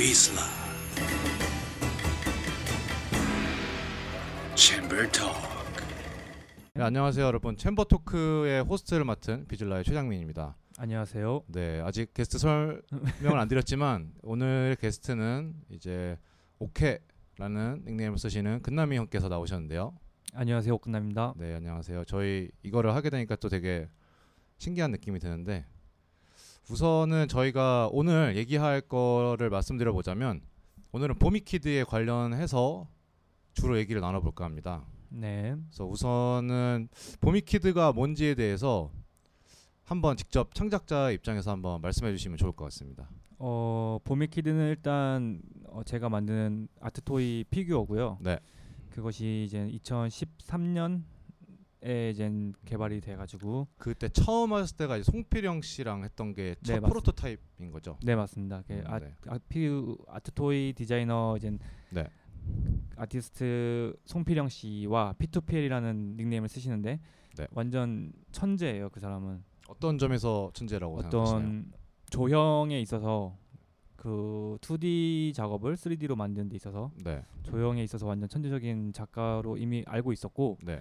VISLA Chamber Talk 네, 안녕하세요 여러분 챔버 토크의 호스트를 맡은 VISLA의 최장민입니다. 안녕하세요. 네 아직 게스트 설명을 안 드렸지만 오늘 게스트는 이제 Okeh라는 닉네임을 쓰시는 근남이 형께서 나오셨는데요. 안녕하세요. 옥근남입니다. 네 안녕하세요. 저희 이거를 하게 되니까 또 되게 신기한 느낌이 드는데 우선은 저희가 오늘 얘기할 거를 말씀드려 보자면 오늘은 보미키드에 관련해서 주로 얘기를 나눠볼까 합니다. 네. 그래서 우선은 보미키드가 뭔지에 대해서 한번 직접 창작자 입장에서 한번 말씀해 주시면 좋을 것 같습니다. 어, 보미키드는 일단 어, 제가 만드는 아트 토이 피규어고요. 네. 그것이 이제 2013년 에 이제 개발이 돼 가지고 그때 처음 하셨을 때가 이제 송필영 씨랑 했던 게 첫 네. 프로토타입인 거죠. 네, 맞습니다. 그 음, 아, 네. 아, 피규어 art toy 디자이너 이제 네. 아티스트 송필영 씨와 P2PL이라는 닉네임을 쓰시는데 네. 완전 천재예요, 그 사람은. 어떤 점에서 천재라고 생각하시나요? 어떤 조형에 있어서 그 2D 작업을 3D로 만드는 데 있어서 네. 조형에 있어서 완전 천재적인 작가로 이미 알고 있었고 네.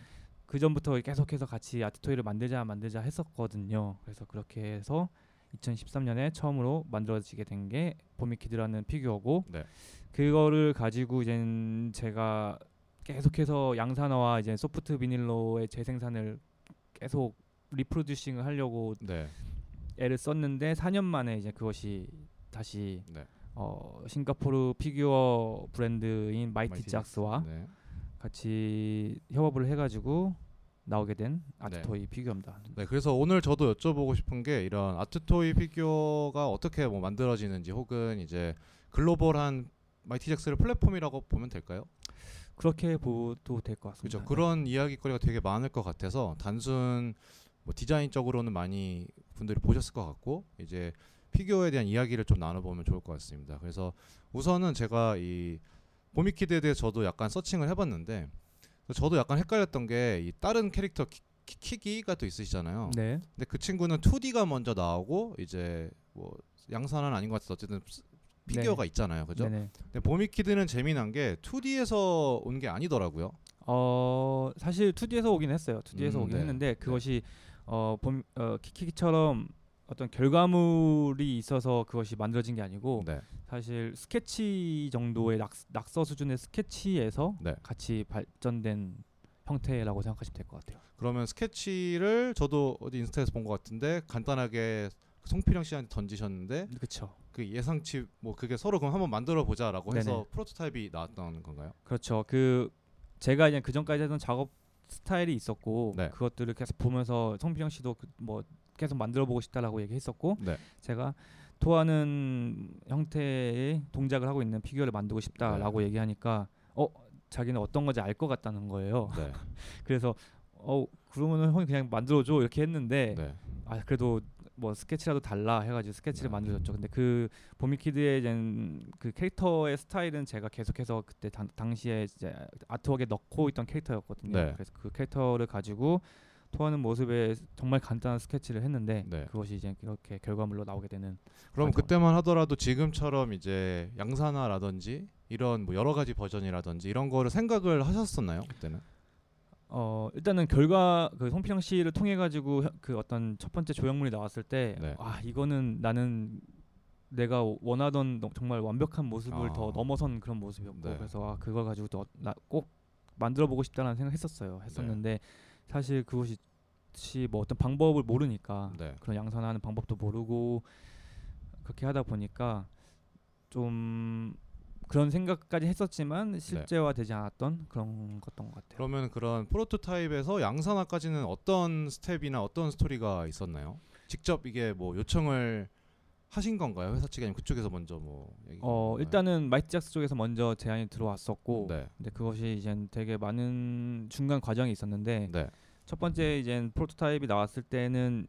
그 전부터 계속해서 같이 art toy를 만들자 만들자 했었거든요. 그래서 그렇게 해서 2013년에 처음으로 만들어지게 된 게 Vomit Kid라는 피규어고 네. 그거를 가지고 이제 제가 계속해서 양산화와 이제 soft vinyl로의 재생산을 계속 reproducing을 하려고 네. 애를 썼는데 4년 만에 이제 그것이 다시 네. 어, 싱가포르 피규어 브랜드인 Mighty, Mighty Jaxx와 네. 같이 협업을 해가지고 나오게 된 네. art toy 피규어입니다. 네, 그래서 오늘 저도 여쭤보고 싶은 게 이런 art toy 피규어가 어떻게 뭐 만들어지는지 혹은 이제 글로벌한 Mighty Jaxx를 플랫폼이라고 보면 될까요? 그렇게 봐도 될 것 그렇죠. 같습니다. 그런 이야기거리가 되게 많을 것 같아서 단순 뭐 디자인적으로는 많이 분들이 보셨을 것 같고 이제 피규어에 대한 이야기를 좀 나눠보면 좋을 것 같습니다. 그래서 우선은 제가 이 Vomit Kid에 대해서 저도 약간 searching을 해봤는데 저도 약간 헷갈렸던 게 이 다른 캐릭터 키, 키, Kiki가 또 있으시잖아요. 네, 근데 그 친구는 2D가 먼저 나오고 이제 뭐 양산은 아닌 것 같아서 어쨌든 피규어가 있잖아요, 그죠? 네네. 근데 Vomit Kid는 재미난 게 2D에서 온 게 아니더라고요. 어 사실 2D에서 오긴 했어요. 2D에서 음, 오긴 네. 했는데 그것이 어, 봄, 어 Kiki처럼 어떤 결과물이 있어서 그것이 만들어진 게 아니고 네, 사실 스케치 정도의 낙, 낙서 수준의 스케치에서 네. 같이 발전된 형태라고 생각하시면 될 것 같아요. 그러면 스케치를 저도 어디 인스타에서 본 것 같은데 간단하게 송필영 씨한테 던지셨는데 그렇죠. 그 예상치 뭐 그게 서로 그럼 한번 만들어 보자라고 해서 네네. 프로토타입이 나왔던 건가요? 그렇죠. 그 제가 이제 그 전까지 했던 작업 스타일이 있었고 네. 그것들을 계속 보면서 성필영 씨도 그 뭐 계속 만들어 보고 싶다라고 얘기했었고 네. 제가 토하는 형태의 동작을 하고 있는 피규어를 만들고 싶다라고 얘기하니까 어 자기는 어떤 건지 알 것 같다는 거예요. 네. 그래서 어 그러면은 형이 그냥 만들어줘 이렇게 했는데 네. 아 그래도 뭐 스케치라도 달라 해가지고 스케치를 네. 만들었죠. 근데 그 Vomit Kid의 그 캐릭터의 스타일은 제가 계속해서 그때 당, 당시에 이제 아트웍에 넣고 있던 캐릭터였거든요. 네. 그래서 그 캐릭터를 가지고 토하는 모습에 정말 간단한 스케치를 했는데 네. 그것이 이제 이렇게 결과물로 나오게 되는 그럼. 그때만 하더라도 지금처럼 이제 양산화라든지 이런 뭐 여러 가지 버전이라든지 이런 거를 생각을 하셨었나요? 그때는? 어 일단은 결과 그 송필영 씨를 통해 가지고 그 어떤 첫 번째 조형물이 나왔을 때 네. 아 이거는 나는 내가 원하던 너- 정말 완벽한 모습을 아. 더 넘어선 그런 모습이었고 네. 그래서 아 그걸 가지고 꼭 만들어 보고 싶다는 생각했었어요 했었는데 네. 사실 그것이 뭐 어떤 방법을 모르니까 네. 그런 양산하는 방법도 모르고 그렇게 하다 보니까 좀 그런 생각까지 했었지만 실제화되지 않았던 그런 것던 것 같아요. 그러면 그런 프로토타입에서 양산화까지는 어떤 스텝이나 어떤 스토리가 있었나요? 직접 이게 뭐 요청을 하신 건가요? 회사 측이 아니면 그쪽에서 먼저 뭐 얘기가 어? 일단은 Mighty Jaxx 쪽에서 먼저 제안이 들어왔었고 네. 근데 그것이 이제 되게 많은 중간 과정이 있었는데 네. 첫 번째 이제 프로토타입이 나왔을 때는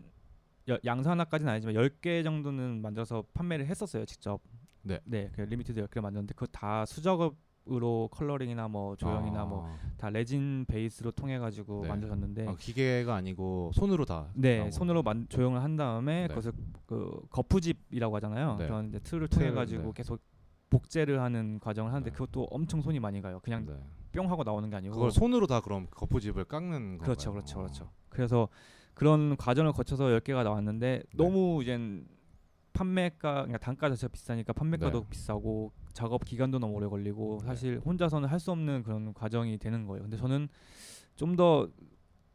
여, 양산화까지는 아니지만 10개 정도는 만들어서 판매를 했었어요 직접 네. 네, 그 limited 10개 만들었는데 그거 다 수작업 으로 coloring이나 뭐 조형이나 아. 뭐 다 레진 베이스로 통해 가지고 네. 만들었는데 아, 기계가 아니고 손으로 다. 네 손으로 만, 조형을 한 다음에 네. 그것을 그 거푸집이라고 하잖아요 네. 그런 이제 틀을 통해 틀, 가지고 네. 계속 복제를 하는 과정을 하는데 네. 그것도 엄청 손이 많이 가요. 그냥 네. 뿅 하고 나오는 게 아니고 그걸 손으로 다 그럼 거푸집을 깎는 건가요? 그렇죠, 그렇죠, 어. 그렇죠. 그래서 그런 과정을 거쳐서 10개가 나왔는데 네. 너무 이젠 판매가 그러니까 단가 자체가 비싸니까 판매가도 네. 비싸고 작업 기간도 너무 오래 걸리고 네. 사실 혼자서는 할 수 없는 그런 과정이 되는 거예요. 근데 저는 좀 더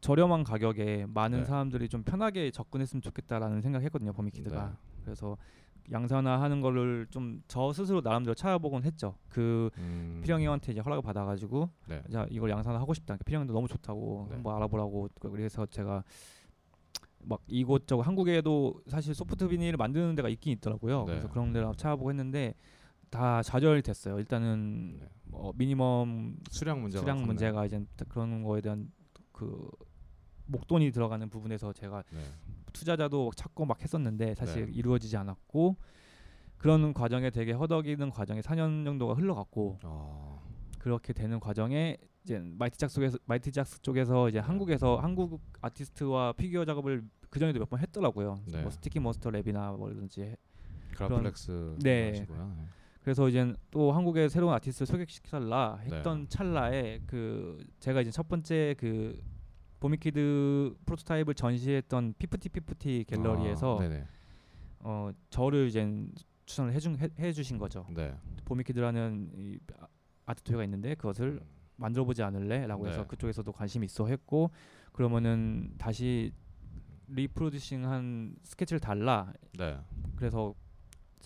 저렴한 가격에 많은 네. 사람들이 좀 편하게 접근했으면 좋겠다라는 생각했거든요. 버미키드가. 네. 그래서 양산화 하는 거를 좀 저 스스로 나름대로 찾아보곤 했죠. 그 음. 피령 형한테 이제 허락을 받아가지고 네. 자 이걸 양산화 하고 싶다. 피령 형도 너무 좋다고 네. 한번 알아보라고 그래서 제가 막 이곳저곳 한국에도 사실 소프트 비닐을 만드는 데가 있긴 있더라고요. 네. 그래서 그런 데를 찾아보고 했는데 다 좌절됐어요. 일단은 네. 어, 미니멈 수량 문제가 수량? 문제가 이제 그런 거에 대한 그 목돈이 들어가는 부분에서 제가 네. 투자자도 찾고 막 했었는데 사실 네. 이루어지지 않았고 그런 과정에 되게 허덕이는 과정에 4년 정도가 흘러갔고 아. 그렇게 되는 과정에 이제 Mighty Jaxx 쪽에서 Mighty Jaxx 쪽에서 이제 네. 한국에서 한국 아티스트와 피규어 작업을 그 전에도 몇 번 했더라고요. 네. 뭐 Sticky Monster Lab이나 뭐든지 Grafflex 네. 하시고요. 네. 그래서 이제 또 한국의 새로운 아티스트를 소개시켜달라 네. 했던 찰나에 그 제가 이제 첫 번째 그 Vomit Kid 프로토타입을 전시했던 Fifty Fifty 갤러리에서 아. 어 저를 이제 추천을 해준 해, 해주신 거죠. 네. Vomit Kid라는 이 아- art toy가 있는데 그것을 만들어보지 않을래?라고 해서 네. 그쪽에서도 관심이 있어 했고 그러면은 다시 reproducing한 스케치를 달라. 네. 그래서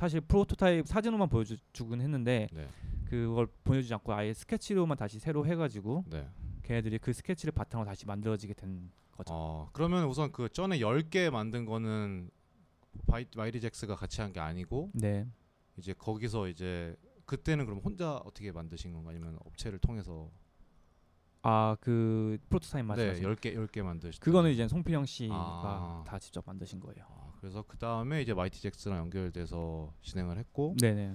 사실 프로토타입 사진으로만 보여주긴 했는데 네. 그걸 보여주지 않고 아예 스케치로만 다시 새로 해가지고 네. 걔네들이 그 스케치를 바탕으로 다시 만들어지게 된 거죠. 어, 그러면 우선 그 전에 10개 만든 거는 바이, 마이리 잭스가 같이 한 게 아니고 네. 이제 거기서 이제 그때는 그럼 혼자 어떻게 만드신 건가 아니면 업체를 통해서 아 그 프로토타입 네, 말씀하신 10개 10개 만드셨 그거는 이제 송필영 씨가 아. 다 직접 만드신 거예요. 아, 그래서 그 다음에 이제 Mighty Jaxx랑 연결돼서 진행을 했고 네네.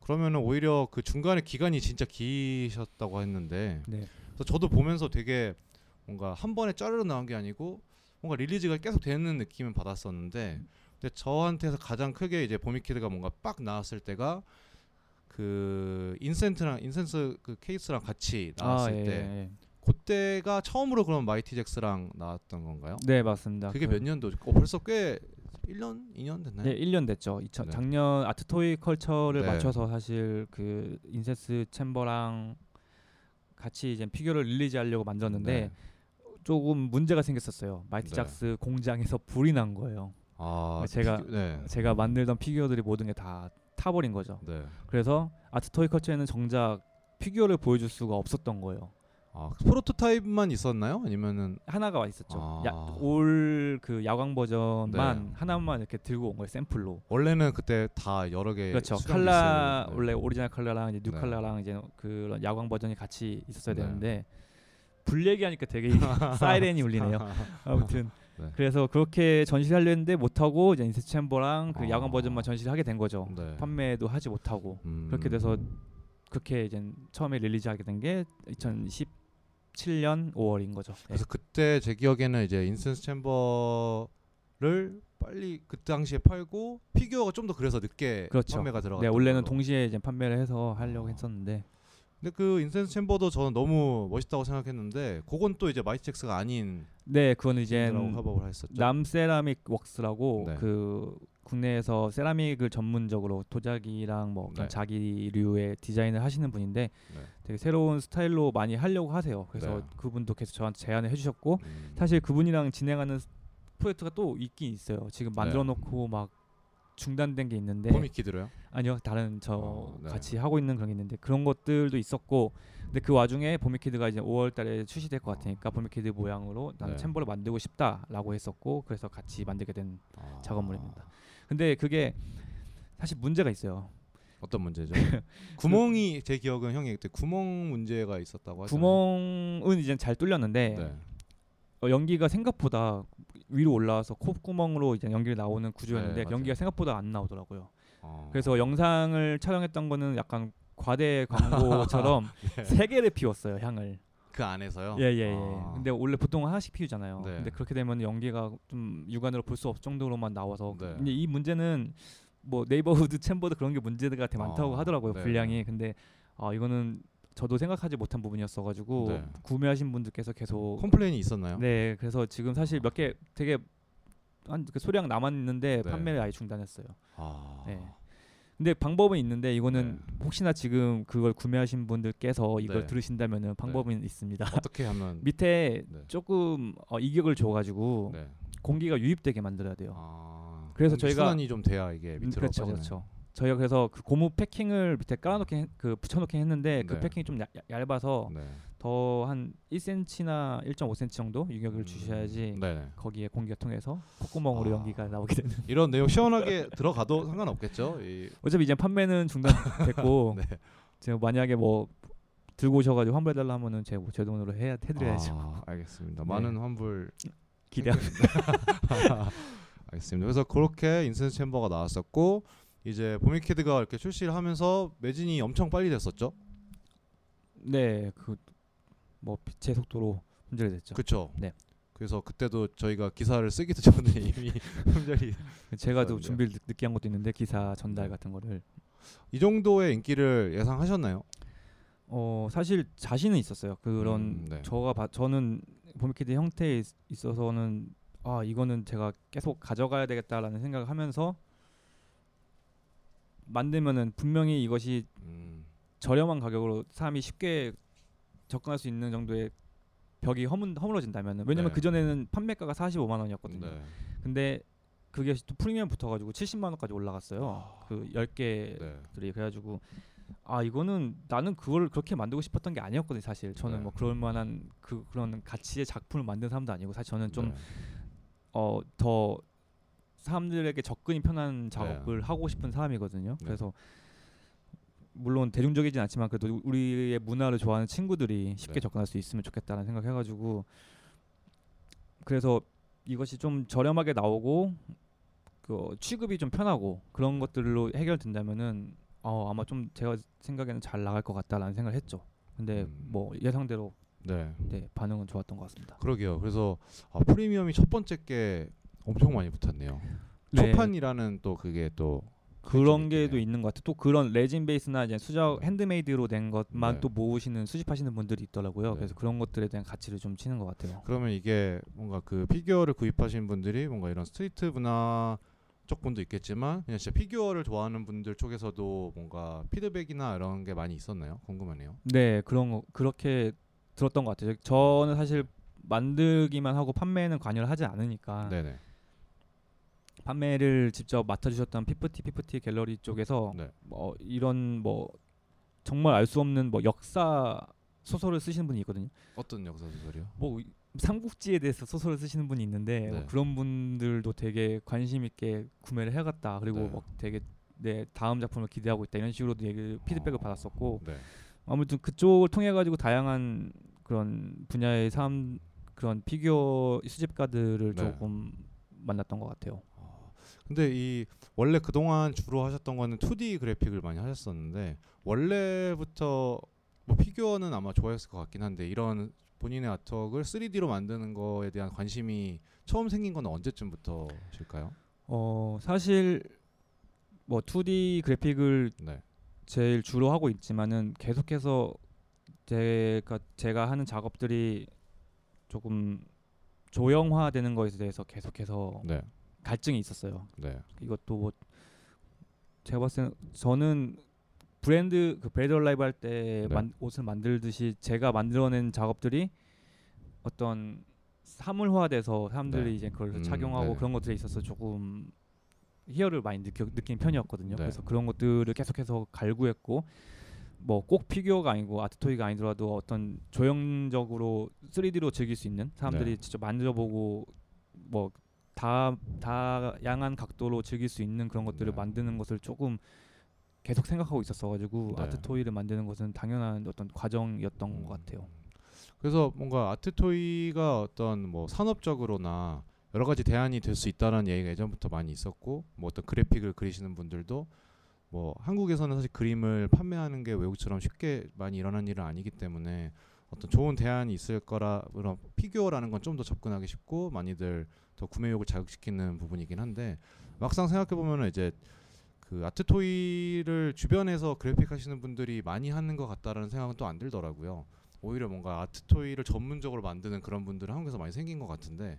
그러면은 오히려 그 중간에 기간이 진짜 기셨다고 했는데 네. 그래서 저도 보면서 되게 뭔가 한 번에 짜르르 나온 게 아니고 뭔가 release가 계속 되는 느낌은 받았었는데 근데 저한테서 가장 크게 이제 Vomit Kid가 뭔가 빡 나왔을 때가 그 incense랑 incense 그 케이스랑 같이 나왔을 아, 예, 때 예. 그때가 처음으로 그럼 Mighty Jaxx랑 나왔던 건가요? 네 맞습니다. 그게 그- 몇 년도? 어, 벌써 꽤 1년, 2년 됐나요? 네, 1년 됐죠. 2000, 네. 작년 Art Toy Culture를 네. 맞춰서 사실 그 incense chamber랑 같이 이제 피규어를 release 하려고 만들었는데 네. 조금 문제가 생겼었어요. Mighty 네. Jaxx 공장에서 불이 난 거예요. 아, 제가- 피규- 네. 제가 만들던 피규어들이 모든 게 다 타버린 거죠. 네. 그래서 아트토이 컬처에는 정작 피규어를 보여줄 수가 없었던 거예요. 아, 프로토타입만 있었나요? 아니면은 하나가 와 있었죠. 아. 올 그 야광 버전만 네. 하나만 이렇게 들고 온 거예요. 샘플로. 원래는 그때 다 여러 개 그렇죠. 칼라 있어요. 네. 원래 오리지널 컬러랑 이제 new 네. 컬러랑 이제 그런 야광 버전이 같이 있었어야 네. 되는데 불 얘기하니까 되게 사이렌이 울리네요. 아무튼 네. 그래서 그렇게 전시를 하려 했는데 못 하고 이제 incense chamber랑 그 아. 야광 버전만 전시를 하게 된 거죠. 네. 판매도 하지 못하고 음. 그렇게 돼서 그렇게 이제 처음에 release하게 된 게 2017년 5월인 거죠. 네. 그래서 그때 제 기억에는 이제 인센스 챔버를 빨리 그 당시에 팔고 피규어가 좀 더 그래서 늦게 그렇죠. 판매가 들어갔던 네, 원래는 걸로. 동시에 이제 판매를 해서 하려고 아. 했었는데 근데 그 incense chamber도 저는 너무 멋있다고 생각했는데 그건 또 이제 Mighty Jaxx가 아닌 네, 그거는 이제 했었죠. Nam Ceramic Works라고 네. 그 국내에서 세라믹을 전문적으로 도자기랑 뭐 네. 자기류의 디자인을 하시는 분인데 네. 되게 새로운 스타일로 많이 하려고 하세요. 그래서 네. 그분도 계속 저한테 제안을 해주셨고 음. 사실 그분이랑 진행하는 스- 프로젝트가 또 있긴 있어요. 지금 네. 만들어 놓고 막 중단된 게 있는데 코미키드로요? 아니요 다른 저 어, 네. 같이 하고 있는 그런 게 있는데 그런 것들도 있었고 근데 그 와중에 보미키드가 이제 5월달에 출시될 것 같으니까 보미키드 모양으로 나는 네. 챔버를 만들고 싶다라고 했었고 그래서 같이 만들게 된 아. 작업물입니다. 근데 그게 사실 문제가 있어요. 어떤 문제죠? 구멍이 제 기억은 형이 그때 구멍 문제가 있었다고 하잖아요. 구멍은 이제 잘 뚫렸는데 네. 어, 연기가 생각보다 위로 올라와서 콧구멍으로 이제 연기가 나오는 구조였는데 네. 연기가 생각보다 안 나오더라고요. 어. 그래서 영상을 촬영했던 거는 약간 과대 광고처럼 네. 세 개를 피웠어요 향을. 그 안에서요. 예예 예. 아. 근데 원래 보통 하나씩 피우잖아요. 네. 근데 그렇게 되면 연기가 좀 육안으로 볼 수 없을 정도로만 나와서 네. 근데 이 문제는 뭐 네이버후드 챔버도 그런 게 문제가 되게 많다고 아, 하더라고요 네. 분량이 근데 아 이거는 저도 생각하지 못한 부분이었어가지고 네. 구매하신 분들께서 계속 complain이 있었나요? 네 그래서 지금 사실 몇 개 되게 한 그 소량 남았는데 네. 판매를 아예 중단했어요. 아. 네. 근데 방법은 있는데 이거는 네. 혹시나 지금 그걸 구매하신 분들께서 이걸 네. 들으신다면은 방법은 있습니다. 어떻게 하면 밑에 네. 조금 어, 이격을 줘가지고 네. 공기가 유입되게 만들어야 돼요. 아. 그래서 저희가- 순환이 좀 돼야 이게 음, 밑으로 그렇죠, 빠지나요? 그렇죠. 저희가 그래서 그 고무 패킹을 밑에 깔아놓긴 했- 그 붙여놓긴 했는데 그 네. 패킹이 좀 얇, 얇아서 네. 더 한 1cm나 1.5cm 정도 유격을 음, 주셔야지 네네. 거기에 공기가 통해서 콧구멍으로 아. 연기가 나오게 되는. 이런 내용 시원하게 들어가도 상관없겠죠. 이, 어차피 이제 판매는 중단됐고 네. 제가 만약에 뭐 들고 오셔가지고 환불해달라 하면은 제가 뭐제 돈으로 해야 해드려야죠. 아, 알겠습니다. 네. 많은 환불 기대합니다. 알겠습니다. 그래서 그렇게 인센스 챔버가 나왔었고 이제 보미키드가 이렇게 출시를 하면서 매진이 엄청 빨리 됐었죠. 네, 그 뭐 빛의 속도로 품절됐죠. 그렇죠. 네. 그래서 그때도 저희가 기사를 쓰기도 전에 이미 품절이 제가 또 그런데요. 준비를 늦- 늦게 한 것도 있는데 기사 전달 네. 같은 거를 이 정도의 인기를 예상하셨나요? 어 사실 자신은 있었어요. 그런 음, 네. 저가 봐, 저는 보미키드 형태에 있- 있어서는 아 이거는 제가 계속 가져가야 되겠다라는 생각을 하면서 만들면은 분명히 이것이 음, 저렴한 가격으로 사람이 쉽게 접근할 수 있는 정도의 벽이 허문, 허물어진다면 왜냐면 네. 그 전에는 판매가가 45만 원이었거든요. 네. 근데 그게 또 프리미엄 붙어가지고 70만 원까지 올라갔어요. 그 10개들이 네. 그래가지고 아 이거는 나는 그걸 그렇게 만들고 싶었던 게 아니었거든요. 사실 저는 네. 뭐 그럴 만한 그 그런 가치의 작품을 만든 사람도 아니고 사실 저는 좀 네. 어더 사람들에게 접근이 편한 작업을 하고 싶은 사람이거든요. 네. 그래서 물론 대중적이진 않지만 그래도 우리의 문화를 좋아하는 친구들이 쉽게 네. 접근할 수 있으면 좋겠다는 생각해가지고 그래서 이것이 좀 저렴하게 나오고 그 취급이 좀 편하고 그런 것들로 해결된다면은 어, 아마 좀 제가 생각에는 잘 나갈 것 같다라는 생각을 했죠. 근데 음. 뭐 예상대로 네. 네, 반응은 좋았던 것 같습니다. 그러게요. 그래서 아, 프리미엄이 첫 번째 게 엄청 많이 붙었네요. 네. 초판이라는 또 그게 또 그런 게도 해요. 있는 것 같아. 또 그런 레진 베이스나 이제 수작 핸드메이드로 된 것만 네. 또 모으시는 수집하시는 분들이 있더라고요. 네. 그래서 그런 것들에 대한 가치를 좀 치는 것 같아요. 그러면 이게 뭔가 그 피규어를 구입하신 분들이 뭔가 이런 street 문화 쪽 분도 있겠지만 그냥 진짜 피규어를 좋아하는 분들 쪽에서도 뭔가 피드백이나 이런 게 많이 있었나요? 궁금하네요. 네, 그런 거 그렇게 들었던 것 같아요. 저는 사실 만들기만 하고 판매는 관여를 하지 않으니까 네네. 판매를 직접 맡아주셨던 피프티 피프티 갤러리 쪽에서 네. 뭐 이런 뭐 정말 알 수 없는 뭐 역사 소설을 쓰시는 분이 있거든요. 어떤 역사 소설이요? 뭐 이- 삼국지에 대해서 소설을 쓰시는 분이 있는데 뭐 네. 그런 분들도 되게 관심 있게 구매를 해갔다. 그리고 네. 막 되게 내 다음 작품을 기대하고 있다 이런 식으로 얘기 피드백을 어, 받았었고 네. 아무튼 그쪽을 통해 가지고 다양한 그런 분야의 사람 그런 피규어 수집가들을 네. 조금 만났던 것 같아요. 근데 이 원래 그동안 주로 하셨던 거는 2D 그래픽을 많이 하셨었는데 원래부터 뭐 피규어는 아마 좋아했을 것 같긴 한데 이런 본인의 아트웍을 3D로 만드는 거에 대한 관심이 처음 생긴 건 언제쯤부터실까요? 어 사실 뭐 2D 그래픽을 네. 제일 주로 하고 있지만은 계속해서 제가 제가 하는 작업들이 조금 조형화되는 거에 대해서 계속해서 네. 갈증이 있었어요. 네. 이것도 뭐 제가 봤을 때는 저는 브랜드 그 브레드 라이브 할때 네. 옷을 만들듯이 제가 만들어낸 작업들이 어떤 사물화돼서 사람들이 네. 이제 그걸 음, 착용하고 네네. 그런 것들에 있어서 조금 희열을 많이 느껴 느낀 편이었거든요. 네. 그래서 그런 것들을 계속해서 갈구했고 뭐 꼭 피규어가 아니고 아트토이가 아니더라도 어떤 조형적으로 3D로 즐길 수 있는 사람들이 네. 직접 만져보고 뭐 다 다양한 각도로 즐길 수 있는 그런 것들을 네. 만드는 것을 조금 계속 생각하고 있었어가지고 네. 아트 토이를 만드는 것은 당연한 어떤 과정이었던 음. 것 같아요. 그래서 뭔가 아트 토이가 어떤 뭐 산업적으로나 여러 가지 대안이 될 수 있다는 얘기가 예전부터 많이 있었고 뭐 어떤 그래픽을 그리시는 분들도 뭐 한국에서는 사실 그림을 판매하는 게 외국처럼 쉽게 많이 일어나는 일은 아니기 때문에 어떤 좋은 대안이 있을 거라 그런 피규어라는 건 좀 더 접근하기 쉽고 많이들 더 구매욕을 자극시키는 부분이긴 한데 막상 생각해 보면은 이제 그 아트 토이를 주변에서 그래픽 하시는 분들이 많이 하는 것 같다라는 생각은 또 안 들더라고요. 오히려 뭔가 아트 토이를 전문적으로 만드는 그런 분들은 한국에서 많이 생긴 것 같은데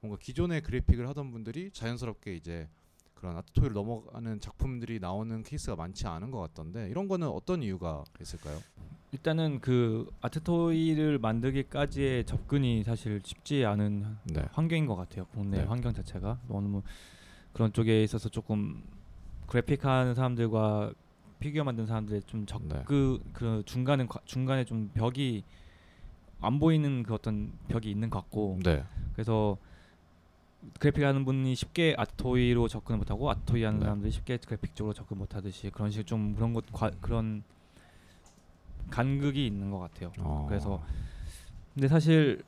뭔가 기존에 그래픽을 하던 분들이 자연스럽게 이제 그런 아트 토이를 넘어가는 작품들이 나오는 케이스가 많지 않은 것 같던데 이런 거는 어떤 이유가 있을까요? 일단은 그 아트토이를 만들기까지의 접근이 사실 쉽지 않은 네. 환경인 것 같아요. 국내 네. 환경 자체가 너무 그런 쪽에 있어서 조금 그래픽하는 사람들과 피규어 만드는 사람들의 좀 네. 접그 그 중간에 과- 중간에 좀 벽이 안 보이는 그 어떤 벽이 있는 것 같고 네. 그래서 그래픽 하는 분이 쉽게 아토이로 접근을 못하고 아토이 하는 네. 사람들이 쉽게 그래픽 쪽으로 접근 못하듯이 그런 식 좀 그런 것 과, 그런 간극이 있는 것 같아요. 어. 그래서 근데 사실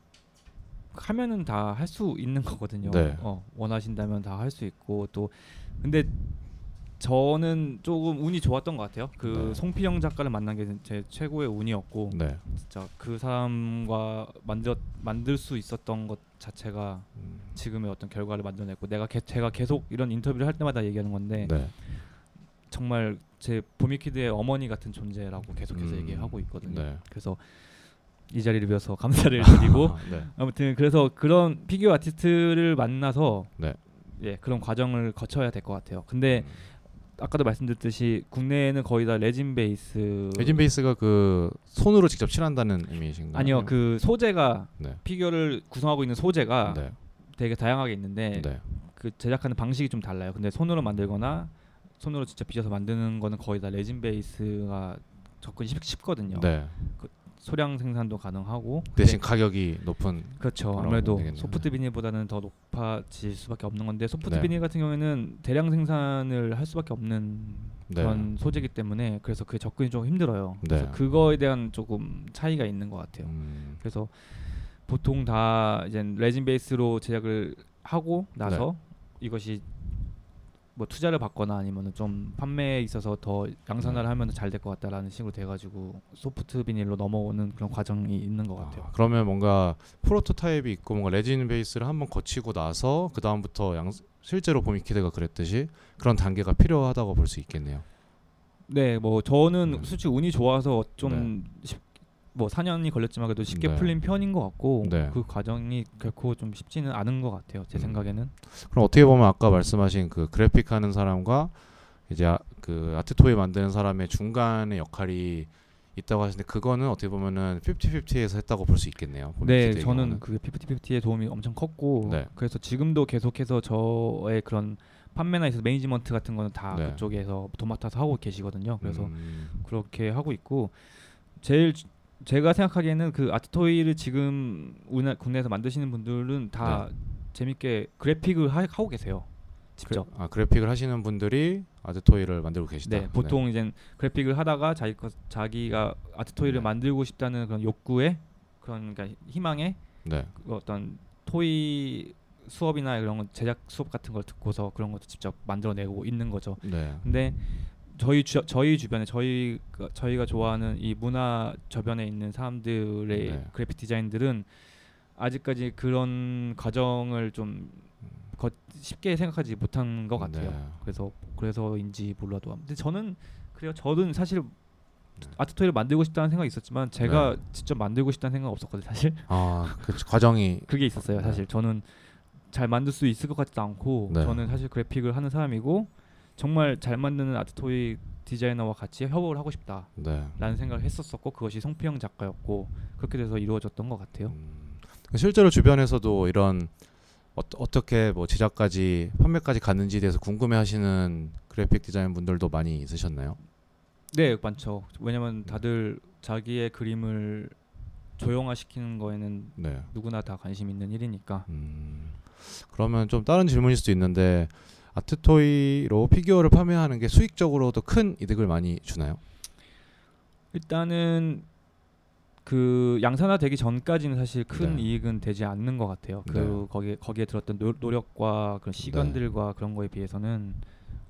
하면은 다 할 수 있는 거거든요. 네. 어, 원하신다면 다 할 수 있고 또 근데 저는 조금 운이 좋았던 것 같아요. 그 네. 송피영 작가를 만난 게 제 최고의 운이었고 네. 진짜 그 사람과 만들 만들 수 있었던 것 자체가 음, 지금의 어떤 결과를 만들어냈고 내가 개, 제가 계속 이런 인터뷰를 할 때마다 얘기하는 건데 네. 정말 제 보미키드의 어머니 같은 존재라고 계속해서 음, 얘기하고 있거든요. 네. 그래서 이 자리를 빌어서 감사를 드리고 아, 네. 아무튼 그래서 그런 피규어 아티스트를 만나서 네. 예 그런 과정을 거쳐야 될 것 같아요. 근데 음. 아까도 말씀드렸듯이 국내에는 거의 다 레진 베이스 레진 베이스가 그 손으로 직접 칠한다는 의미이신가요? 아니요 그 소재가 네. 피규어를 구성하고 있는 소재가 네. 되게 다양하게 있는데 네. 그 제작하는 방식이 좀 달라요. 근데 손으로 만들거나 손으로 직접 빚어서 만드는 거는 거의 다 레진 베이스가 접근이 쉽, 쉽거든요. 네. 소량 생산도 가능하고 대신 가격이 높은 그렇죠. 아무래도 되겠네요. 소프트 비닐보다는 더 높아질 수밖에 없는 건데 소프트 네. 비닐 같은 경우에는 대량 생산을 할 수밖에 없는 네. 그런 소재이기 때문에 그래서 그 접근이 좀 힘들어요. 그래서 네. 그거에 대한 조금 차이가 있는 것 같아요. 음, 그래서 보통 다 이제 레진 베이스로 제작을 하고 나서 네. 이것이 뭐 투자를 받거나 아니면은 좀 판매에 있어서 더 양산화를 네. 하면 잘 될 것 같다라는 식으로 돼가지고 소프트 비닐로 넘어오는 그런 과정이 있는 것 같아요. 아, 그러면 뭔가 프로토타입이 있고 뭔가 레진 베이스를 한번 거치고 나서 그 다음부터 양 실제로 보미키드가 그랬듯이 그런 단계가 필요하다고 볼 수 있겠네요. 네, 뭐 저는 네. 솔직히 운이 좋아서 좀 뭐 4년이 걸렸지만 그래도 쉽게 네. 풀린 편인 것 같고 네. 그 과정이 결코 좀 쉽지는 않은 것 같아요. 제 음. 생각에는. 그럼 어떻게 보면 아까 말씀하신 그 그래픽 하는 사람과 이제 아, 그 아트 토이 만드는 사람의 중간의 역할이 있다고 하시는데 그거는 어떻게 보면은 50-50에서 했다고 볼 수 있겠네요. 네, 저는 경우는. 그 피프티피프티의 도움이 엄청 컸고 네. 그래서 지금도 계속해서 저의 그런 판매나 있어서 매니지먼트 같은 거는 다 네. 그쪽에서 도맡아서 하고 계시거든요. 그래서 음, 그렇게 하고 있고 제일 주- 제가 생각하기에는 그 아트토이를 지금 우리나라 국내에서 만드시는 분들은 다 재밌게 그래픽을 하, 하고 계세요. 직접. 그, 아 그래픽을 하시는 분들이 아트 토이를 만들고 계시다. 네, 보통 이제 그래픽을 하다가 자기 거, 자기가 아트토이를 네. 만들고 싶다는 그런 욕구에 그런 그러니까 희망에 네. 그 어떤 토이 수업이나 이런 거 제작 수업 같은 걸 듣고서 그런 것도 직접 만들어내고 있는 거죠. 네. 근데 저희 주, 저희 주변에 저희 저희가 좋아하는 이 문화 저변에 있는 사람들의 네. 그래픽 디자인들은 아직까지 그런 과정을 좀 거, 쉽게 생각하지 못한 것 같아요. 네. 그래서 그래서인지 몰라도 근데 저는 그래요. 저는 사실 네. 아트토이를 만들고 싶다는 생각이 있었지만 제가 직접 만들고 싶다는 생각 은 없었거든요. 사실 아, 그 과정이 그게 있었어요. 네. 사실 저는 잘 만들 수 있을 것 같지도 않고 네. 저는 사실 그래픽을 하는 사람이고 정말 잘 만드는 아트토이 디자이너와 같이 협업을 하고 싶다라는 네. 생각을 했었었고 그것이 송피영 작가였고 그렇게 돼서 이루어졌던 것 같아요. 음, 실제로 주변에서도 이런 어, 어떻게 뭐 제작까지 판매까지 갔는지에 대해서 궁금해하시는 그래픽 디자인 분들도 많이 있으셨나요? 네, 많죠. 왜냐면 다들 자기의 그림을 조형화시키는 거에는 네. 누구나 다 관심 있는 일이니까. 음, 그러면 좀 다른 질문일 수도 있는데 아트토이로 피규어를 판매하는 게 수익적으로도 큰 이득을 많이 주나요? 일단은 그 양산화 되기 전까지는 사실 큰 네. 이익은 되지 않는 것 같아요. 그 네. 거기에 거기에 들었던 노, 노력과 그런 시간들과 그런 거에 비해서는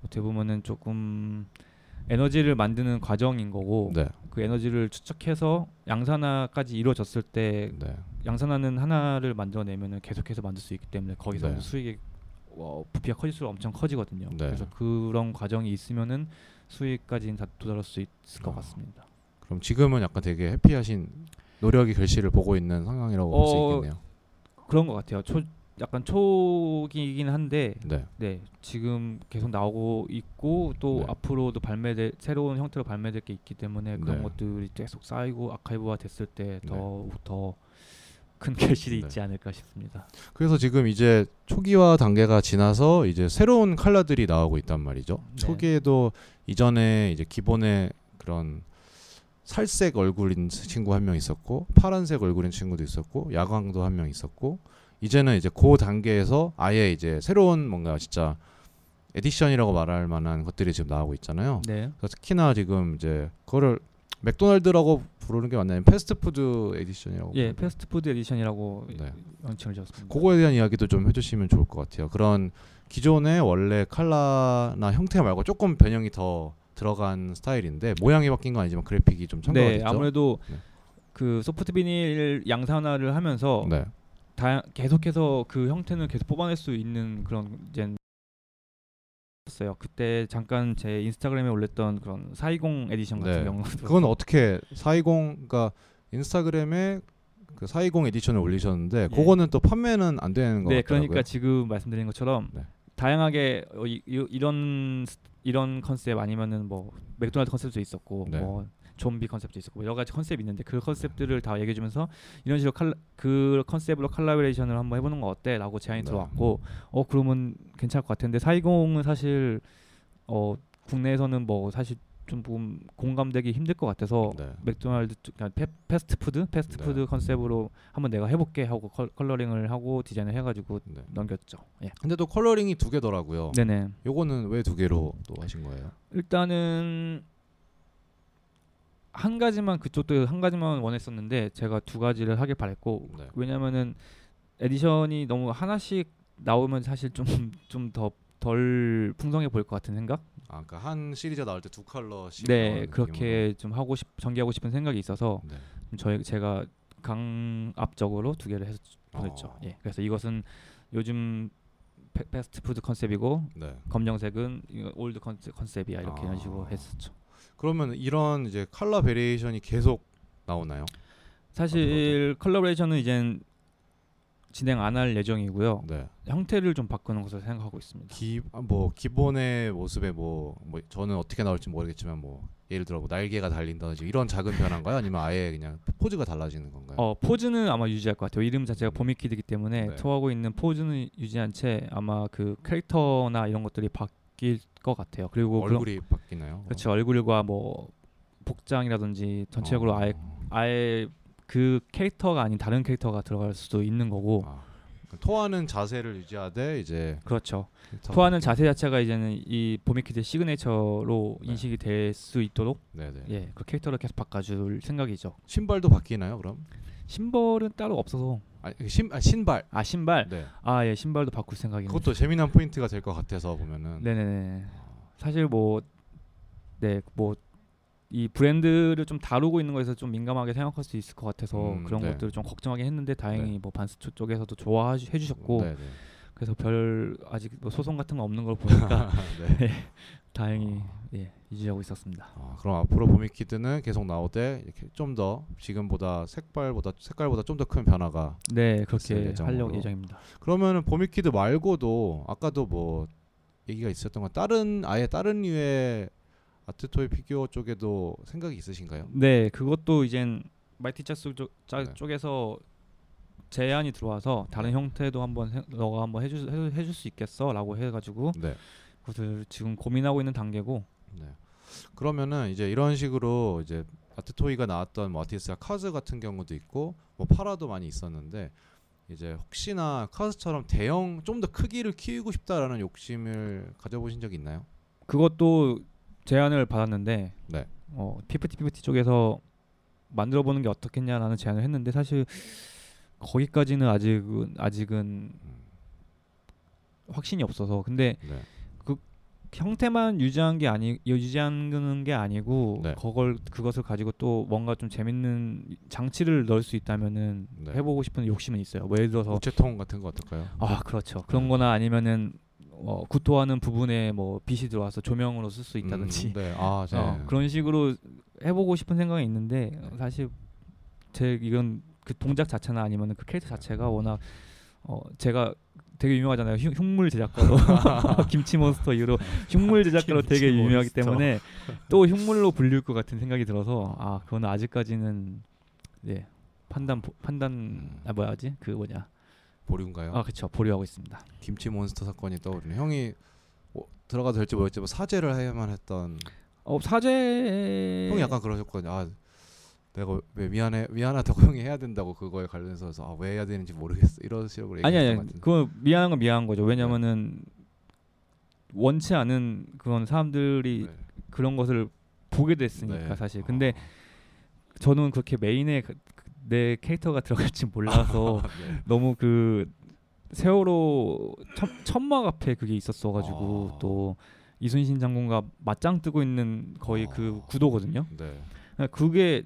어떻게 보면은 조금 에너지를 만드는 과정인 거고 네. 그 에너지를 추적해서 양산화까지 이루어졌을 때 네. 양산화는 하나를 만들어내면은 계속해서 만들 수 있기 때문에 거기서 네. 수익이 어, 부피가 커질수록 엄청 커지거든요. 네. 그래서 그런 과정이 있으면은 수익까지는 다 도달할 수 있을 것 아. 같습니다. 그럼 지금은 약간 되게 해피하신 노력이 결실을 보고 있는 상황이라고 볼 수 어, 있겠네요. 그런 것 같아요. 초 약간 초기이긴 한데 네. 네 지금 계속 나오고 있고 또 네. 앞으로도 발매될 새로운 형태로 발매될 게 있기 때문에 그런 네. 것들이 계속 쌓이고 아카이브화 됐을 때 네. 더더 큰 결실이 네. 있지 않을까 싶습니다. 그래서 지금 이제 초기화 단계가 지나서 이제 새로운 컬러들이 나오고 있단 말이죠. 네. 초기에도 이전에 이제 기본의 그런 살색 얼굴인 친구 한 명 있었고 파란색 얼굴인 친구도 있었고 야광도 한 명 있었고 이제는 이제 그 단계에서 아예 이제 새로운 뭔가 진짜 edition이라고 말할 만한 것들이 지금 나오고 있잖아요. 네. 그래서 특히나 지금 이제 그거를 맥도날드라고 부르는 게 맞나요? 패스트푸드 edition이라고. 예? 패스트푸드 edition이라고 네. 명칭을 지었습니다. 그거에 대한 이야기도 좀 해주시면 좋을 것 같아요. 그런 기존의 원래 컬러나 형태 말고 조금 변형이 더 들어간 스타일인데 모양이 바뀐 건 아니지만 그래픽이 좀 첨가가 네, 됐죠. 아무래도 네. 그 soft vinyl 양산화를 하면서 네. 다 계속해서 그 형태는 계속 뽑아낼 수 있는 그런 이제 었어요. 그때 잠깐 제 인스타그램에 올렸던 그런 420 에디션 같은 네. 경우도 그건 어떻게 420 그러니까 인스타그램에 그 420 edition을 올리셨는데 예. 그거는 또 판매는 안 되는 거 네, 같더라고요. 그러니까 지금 말씀드린 것처럼 네. 다양하게 어, 이, 이, 런 이런 컨셉 아니면은 뭐 맥도날드 컨셉도 있었고 네. 뭐 좀비 컨셉도 있었고 여러 가지 컨셉이 있는데 그 컨셉들을 다 얘기해 주면서 이런 식으로 칼라, 그 컨셉으로 collaboration을 한번 해보는 거 어때?라고 제안이 네. 들어왔고 어 그러면 괜찮을 것 같은데 420은 사실 어 국내에서는 뭐 사실 좀 공감되기 힘들 것 같아서 네. 맥도날드 쪽 그냥 패, 패스트푸드 패스트푸드 네. 컨셉으로 한번 내가 해볼게 하고 컬, coloring을 하고 디자인을 해가지고 네. 넘겼죠. 예. 근데 또 coloring이 두 개더라고요. 네네. 요거는 왜 두 개로 또 하신 거예요? 일단은 한 가지만 그쪽도 한 가지만 원했었는데 제가 두 가지를 하길 바랬고 네. 왜냐면은 edition이 너무 하나씩 나오면 사실 좀 좀 더 덜 풍성해 보일 것 같은 생각? 아, 그러니까 한 시리즈 나올 때 두 컬러씩 네, 그렇게 좀 하고 싶 전개하고 싶은 생각이 있어서. 네. 좀 저희 제가 강압적으로 두 개를 해서 보냈죠. 어. 예. 그래서 이것은 요즘 패, 패스트푸드 컨셉이고 네. 검정색은 old 컨셉, 컨셉이야 이렇게 이런 식으로 아. 했었죠. 그러면 이런 이제 컬러 variation이 계속 나오나요? 사실 컬러 variation은 이젠 진행 안 할 예정이고요. 네. 형태를 좀 바꾸는 것으로 생각하고 있습니다. 기, 아, 뭐 기본의 모습에 뭐, 뭐 저는 어떻게 나올지 모르겠지만 뭐 예를 들어 뭐 날개가 달린다든지 이런 작은 변화인가요? 아니면 아예 그냥 포즈가 달라지는 건가요? 어 포즈는 아마 유지할 것 같아요. 이름 자체가 보미키드기 때문에 네. 토하고 있는 포즈는 유지한 채 아마 그 캐릭터나 이런 것들이 바 뀔 것 같아요. 그리고 얼굴이 바뀌나요? 그렇죠 얼굴과 뭐 복장이라든지 전체적으로 어. 아예 아예 그 캐릭터가 아닌 다른 캐릭터가 들어갈 수도 있는 거고 아, 그 토하는 자세를 유지하되 이제 그렇죠. 토하는 자세 자체가 이제는 이 보미키드 시그네처로 네. 인식이 될 수 있도록 네네. 예, 그 캐릭터를 계속 바꿔줄 생각이죠. 신발도 바뀌나요? 그럼? 신발은 따로 없어서 아, 신, 아 신발. 아 신발 네. 아 예 신발도 바꿀 생각입니다. 그것도 재미난 포인트가 될 것 같아서 보면은. 네네네. 사실 뭐 네 뭐 이 브랜드를 좀 다루고 있는 거에서 좀 민감하게 생각할 수 있을 것 같아서 음, 그런 네. 것들을 좀 걱정하긴 했는데 다행히 네. 뭐 반스 쪽- 쪽에서도 좋아해 주셨고 네네. 그래서 별 아직 뭐 소송 같은 거 없는 걸 보니까 네. 다행히 예 유지하고 있었습니다. 아, 그럼 앞으로 보미키드는 계속 나오되 이렇게 좀 더 지금보다 색깔보다 색깔보다 좀 더 큰 변화가 네 그렇게. 하려고 예정입니다. 그러면은 보미키드 말고도 아까도 뭐 얘기가 있었던 건 다른 아예 다른 류의 art toy 피규어 쪽에도 생각이 있으신가요? 네, 그것도 이젠 Mighty Jaxx 쪽, 짜- 네. 쪽에서 제안이 들어와서 다른 네. 형태도 한번 해, 너가 한번 해줄 해, 해줄 수 있겠어라고 해가지고 네. 그것을 지금 고민하고 있는 단계고. 네. 그러면은 이제 이런 식으로 이제 art toy가 나왔던 뭐 아티스트가 KAWS 같은 경우도 있고 뭐 Parra도 많이 있었는데 이제 혹시나 KAWS처럼 대형 좀 더 크기를 키우고 싶다라는 욕심을 가져보신 적이 있나요? 그것도 제안을 받았는데 네. 어, 피프티 피프티 쪽에서 만들어 보는 게 어떻겠냐라는 제안을 했는데 사실 거기까지는 아직은 아직은 음, 확신이 없어서 근데 네. 형태만 유지한 게 아니 유지하는 게 아니고 네. 그걸 그것을 가지고 또 뭔가 좀 재밌는 장치를 넣을 수 있다면은 네. 해보고 싶은 욕심은 있어요. 뭐 예를 들어서 우체통 같은 거 어떨까요? 아 그렇죠 그런 거나 아니면은 어, 구토하는 부분에 뭐 빛이 들어와서 조명으로 쓸 수 있다든지 음, 네. 아, 네. 어, 그런 식으로 해보고 싶은 생각이 있는데 어, 사실 제 이건 그 동작 자체나 아니면 그 캐릭터 자체가 워낙 어 제가 되게 유명하잖아요 흉, 흉물 제작가로 김치 몬스터 이후로 흉물 제작가로 되게 유명하기. 때문에 또 흉물로 불릴 것 같은 생각이 들어서 아 그건 아직까지는 네 판단 보- 판단 아 뭐야지 그 뭐냐 보류인가요? 아 그쵸 보류하고 있습니다 김치 몬스터 사건이 떠오르네. 형이 어, 들어가도 될지 모르겠지만 사죄를 해야만 했던 어 사죄 형이 약간 그러셨거든요. 아 내가 왜 미안해 미안하다고 형이 해야 된다고 그거에 관련해서 아, 왜 해야 되는지 모르겠어 이러시려고 아니 아니. 그거 미안한 건 미안한 거죠 네. 왜냐면은 원치 않은 그런 사람들이 네. 그런 것을 보게 됐으니까 네. 사실 근데 아, 저는 그렇게 메인에 그- 그- 내 캐릭터가 들어갈지 몰라서 네. 너무 그 세월호 천, 천막 앞에 그게 있었어가지고 아. 또 이순신 장군과 맞짱 뜨고 있는 거의 그 아. 구도거든요. 네. 그게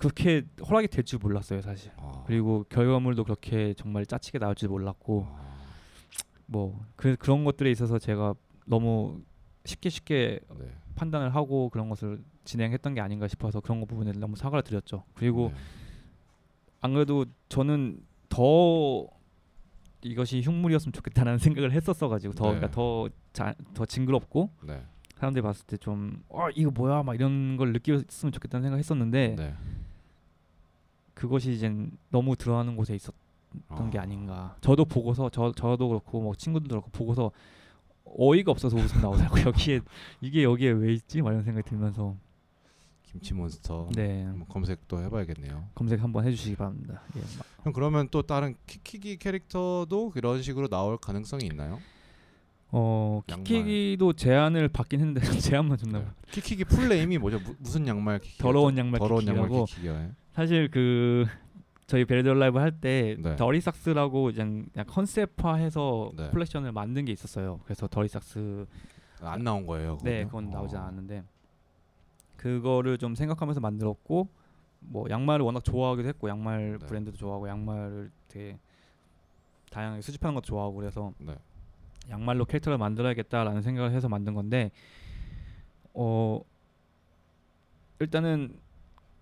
그렇게 허락이 될 줄 몰랐어요 사실. 아. 그리고 결과물도 그렇게 정말 짜치게 나올 줄 몰랐고 아. 뭐 그, 그런 것들에 있어서 제가 너무 쉽게 쉽게 네. 판단을 하고 그런 것을 진행했던 게 아닌가 싶어서 그런 거 부분에 너무 사과를 드렸죠. 그리고 네. 안 그래도 저는 더 이것이 흉물이었으면 좋겠다는 생각을 했었어 가지고 더 네. 그러니까 더, 징그럽고 네. 사람들이 봤을 때 좀 어, 이거 뭐야 막 이런 걸 느꼈으면 좋겠다는 생각했었는데 네. 그것이 이제 너무 들어가는 곳에 있었던 게 아닌가. 저도 보고서 저 저도 그렇고 뭐 친구들도 그렇고 보고서 어이가 없어서 웃음 나오더라고 요 여기에 이게 여기에 왜 있지? 막 이런 생각이 들면서 김치 몬스터. 네 한번 검색도 해봐야겠네요. 검색 한번 해주시기 바랍니다. 예, 막형 그러면 또 다른 키키기 캐릭터도 그런 식으로 나올 가능성이 있나요? 어 양말. 키키기도 제안을 받긴 했는데 제안만 줬나 네. 봐. 키키기 풀네임이 뭐죠? 무, 무슨 양말 키키? 더러운 양말 더러운 양말 키키라고 키키요. 사실 그 저희 베레드 라이브 할때 네. 더리삭스라고 그냥 그냥 컨셉화해서 네. 컬렉션을 만든 게 있었어요. 그래서 더리삭스 안 나온 거예요. 네, 그거는? 그건 나오지 어. 않았는데 그거를 좀 생각하면서 만들었고 뭐 양말을 워낙 좋아하기도 했고 양말 네. 브랜드도 좋아하고 양말을 되게 다양하게 수집하는 것도 좋아하고 그래서 네. 양말로 캐릭터를 만들어야겠다라는 생각을 해서 만든 건데 어 일단은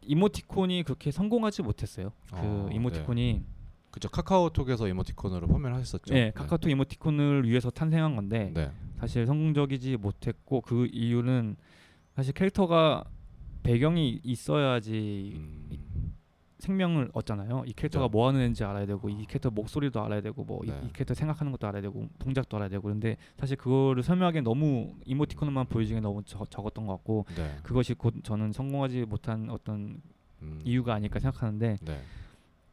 이모티콘이 그렇게 성공하지 못했어요. 그 아, 이모티콘이 그죠 카카오톡에서 이모티콘으로 판매하셨었죠. 예, 카카오톡 이모티콘을 위해서 탄생한 건데 네. 사실 성공적이지 못했고 그 이유는 사실 캐릭터가 배경이 있어야지 음, 생명을 얻잖아요. 이 캐릭터가 그죠. 뭐 하는 애인지 알아야 되고 이 캐릭터 목소리도 알아야 되고 뭐이 네. 캐릭터 생각하는 것도 알아야 되고 동작도 알아야 되고 근데 사실 그거를 설명하기엔 너무 이모티콘만 보여주기엔 너무 적, 적었던 것 같고 네. 그것이 곧 저는 성공하지 못한 어떤 음, 이유가 아닐까 생각하는데 네.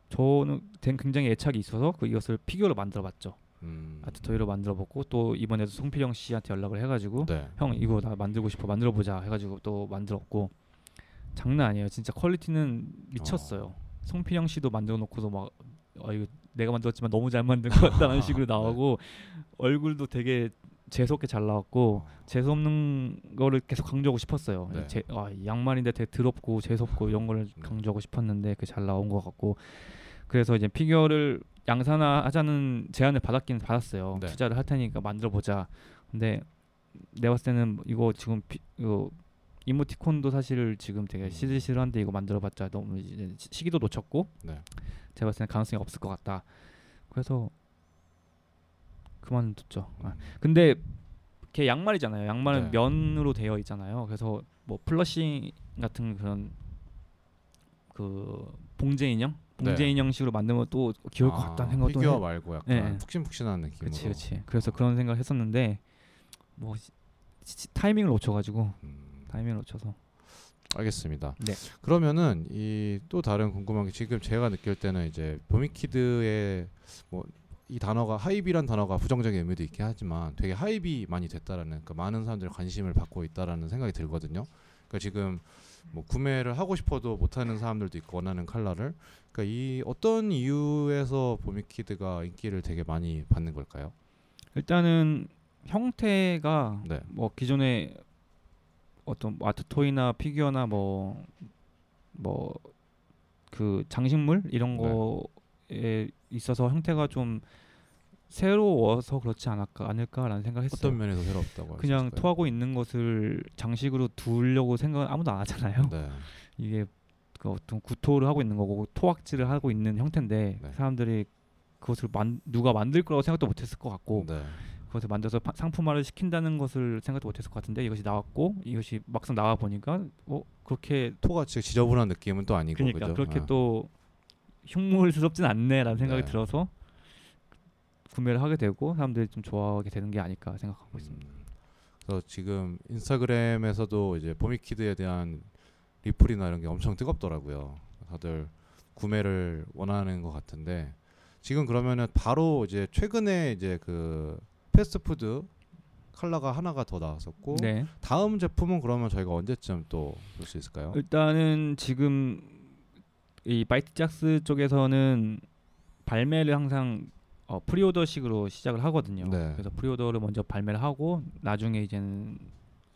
저는 된 굉장히 애착이 있어서 그 이것을 피규어로 만들어봤죠. 음, 아트토이로 만들어봤고 또 이번에도 송필영 씨한테 연락을 해가지고 네. 형 이거 나 만들고 싶어 만들어 보자 해가지고 또 만들었고 장난 아니에요 진짜 퀄리티는 미쳤어요 송필영 씨도 만들어 놓고서 막 어, 이거 내가 만들었지만 너무 잘 만든 것 같다는 식으로 네. 나오고 얼굴도 되게 재수없게 잘 나왔고 어, 재수 없는 거를 계속 강조하고 싶었어요 네. 제, 아, 이 양말인데 되게 더럽고 재수없고 이런 거를 네. 강조하고 싶었는데 그 잘 나온 것 같고 그래서 이제 피규어를 양산화하자는 제안을 받았긴 받았어요 네. 투자를 할 테니까 만들어 보자 근데 내가 봤을 때는 이거 지금 피, 이거 이모티콘도 사실 지금 되게 음. 시들시들한데 이거 만들어봤자 너무 시- 시기도 놓쳤고 네. 제가 봤을 때는 가능성이 없을 것 같다. 그래서 그만뒀죠. 아, 음, 근데 걔 양말이잖아요. 양말은 네. 면으로 되어 있잖아요. 그래서 뭐 plushie 같은 그런 그 봉제 인형, 봉제 네. 인형식으로 만들면 또 귀여울 것 아, 같다는 생각도 피규어 해. 말고 약간 네. 푹신푹신한 느낌으로. 그렇지, 그렇지. 그래서 그런 생각을 했었는데 뭐 시- 시- 타이밍을 놓쳐가지고 음, 타이밍을 놓쳐서 알겠습니다. 네. 그러면은 이 또 다른 궁금한 게 지금 제가 느낄 때는 이제 보미키드의 뭐 이 단어가 hype이란 단어가 부정적인 의미도 있긴 하지만 되게 hype이 많이 됐다라는 그러니까 많은 사람들이 관심을 받고 있다라는 생각이 들거든요. 그러니까 지금 뭐 구매를 하고 싶어도 못하는 사람들도 있고 원하는 컬러를 그러니까 이 어떤 이유에서 보미키드가 인기를 되게 많이 받는 걸까요? 일단은 형태가 네. 뭐 기존에 어떤 뭐 아트 토이나 피규어나 뭐 뭐 그 장식물 이런 네. 거에 있어서 형태가 좀 새로워서 그렇지 않을까 않을까라는 생각했어요. 어떤 면에서 새롭다고 그냥 있을까요? 토하고 있는 것을 장식으로 두려고 생각은 아무도 안 하잖아요. 네. 이게 그 어떤 구토를 하고 있는 거고 토악질을 하고 있는 형태인데 네. 사람들이 그것을 만, 누가 만들 거라고 생각도 못했을 것 같고 네. 그것을 만들어서 파- 상품화를 시킨다는 것을 생각도 못했을 것 같은데 이것이 나왔고 이것이 막상 나와 보니까 어 그렇게 토같이 지저분한 느낌은 또 아니고 그러니까 그죠? 그렇게 아. 또 흉물스럽진 않네라는 생각이 네. 들어서 구매를 하게 되고 사람들이 좀 좋아하게 되는 게 아닐까 생각하고 있습니다. 음. 그래서 지금 인스타그램에서도 이제 보미키드에 대한 리플이나 이런 게 엄청 뜨겁더라고요. 다들 구매를 원하는 것 같은데 지금 그러면은 바로 이제 최근에 이제 그 패스트푸드 컬러가 하나가 더 나왔었고 네. 다음 제품은 그러면 저희가 언제쯤 또 볼 수 있을까요? 일단은 지금 이 Mighty Jaxx 쪽에서는 발매를 항상 어, pre-order식으로 시작을 하거든요. 네. 그래서 pre-order를 먼저 발매를 하고 나중에 이제는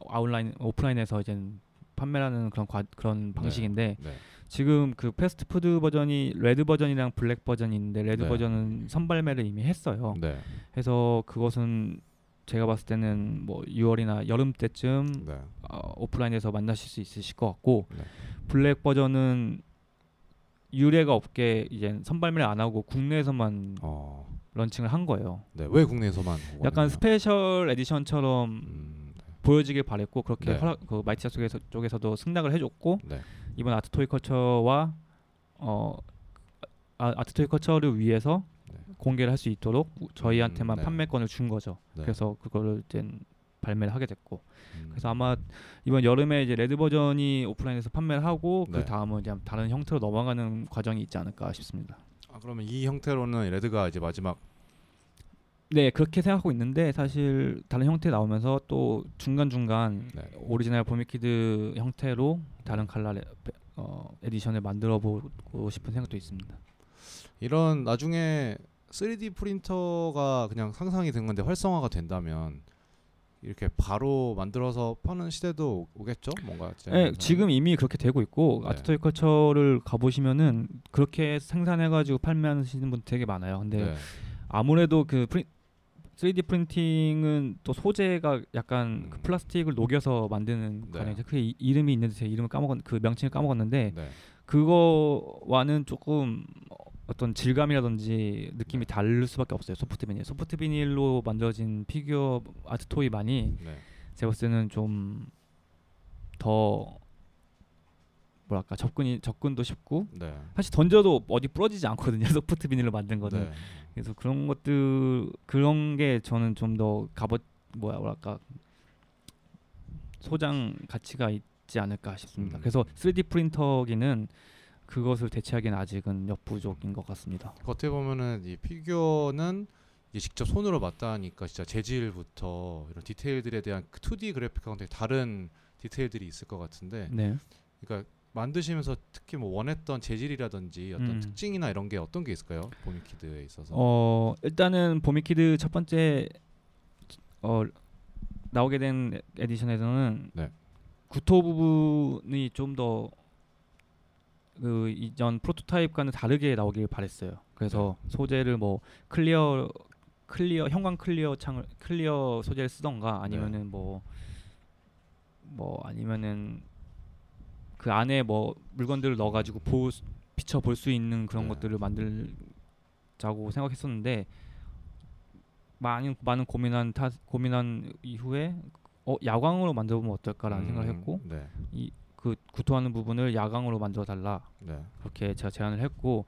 아웃라인 오프라인에서 이제는 판매하는 그런 과, 그런 방식인데 네. 지금 그 패스트푸드 버전이 red 버전이랑 black 버전이 있는데 red 네. 버전은 선발매를 이미 했어요. 네. 해서 그것은 제가 봤을 때는 뭐 6월이나 여름 때쯤 네. 어, 오프라인에서 만나실 수 있으실 것 같고 네. black 버전은 유례가 없게 이제 선발매를 안 하고 국내에서만 어. 런칭을 한 거예요. 네. 왜 국내에서만 약간? special edition처럼 음. 보여지길 바랬고 그렇게 네. 허락, 그 Mighty Jaxx 쪽에서 쪽에서도 승낙을 해줬고 네. 이번 아트 토이 컬처와 어 아, art toy culture를 위해서 네. 공개를 할 수 있도록 저희한테만 음, 네. 판매권을 준 거죠. 네. 그래서 그거를 이제 발매를 하게 됐고 음. 그래서 아마 이번 여름에 이제 red 버전이 오프라인에서 판매를 하고 네. 그 다음은 이제 다른 형태로 넘어가는 과정이 있지 않을까 싶습니다. 아, 그러면 이 형태로는 red가 이제 마지막 네 그렇게 생각하고 있는데 사실 다른 형태 나오면서 또 중간 중간 네. 오리지널 보미키드 형태로 다른 칼라 레, 어, edition을 만들어 보고 싶은 생각도 있습니다. 이런 나중에 3D 프린터가 그냥 상상이 된 건데 활성화가 된다면 이렇게 바로 만들어서 파는 시대도 오겠죠? 뭔가 제 네. 지금 이미 그렇게 되고 있고 네. art toy culture를 가보시면은 그렇게 생산해가지고 판매하시는 분 되게 많아요. 근데 네. 아무래도 그 프린 3D 프린팅은 또 소재가 약간 그 음. 플라스틱을 녹여서 만드는 네. 과정이죠. 그 이- 이름이 있는데 제 이름을 까먹었 그 명칭을 까먹었는데 네. 그거와는 조금 어떤 질감이라든지 느낌이 네. 다를 수밖에 없어요. Soft vinyl. Soft vinyl로 만들어진 피규어 art toy 많이 네. 제가 봤을 때는 좀 더 뭐랄까 접근이 접근도 쉽고 네. 사실 던져도 어디 부러지지 않거든요. 소프트 비닐로 만든 거는. 네. 그래서 그런 것들 그런 게 저는 좀 더 값어 뭐야 뭐랄까 소장 가치가 있지 않을까 싶습니다. 음. 그래서 3D 프린터기는 그것을 대체하기는 아직은 역부족인 것 같습니다. 어떻게 보면은 이 피규어는 이제 직접 손으로 만지니까 진짜 재질부터 이런 디테일들에 대한 그 2D 그래픽하고는 되게 다른 디테일들이 있을 것 같은데 네. 그러니까 만드시면서 특히 뭐 원했던 재질이라든지 어떤 음. 특징이나 이런 게 어떤 게 있을까요? 보미키드에 있어서. 어 일단은 보미키드 첫 번째 어 나오게 된 edition에서는 네. 구토 부분이 좀 더 그 이전 prototype과는 다르게 나오길 바랬어요. 그래서 네. 소재를 뭐 clear clear 형광 clear 창을 clear 소재를 쓰던가 아니면은 뭐뭐 아니면은 그 안에 뭐 물건들을 넣어가지고 보 비춰 볼 수 있는 그런 네. 것들을 만들자고 생각했었는데 많은 많은 고민한 타, 고민한 이후에 어 야광으로 만들어보면 어떨까라는 생각을 음, 했고 네. 그 구토하는 부분을 야광으로 만들어 달라 네. 그렇게 제가 제안을 했고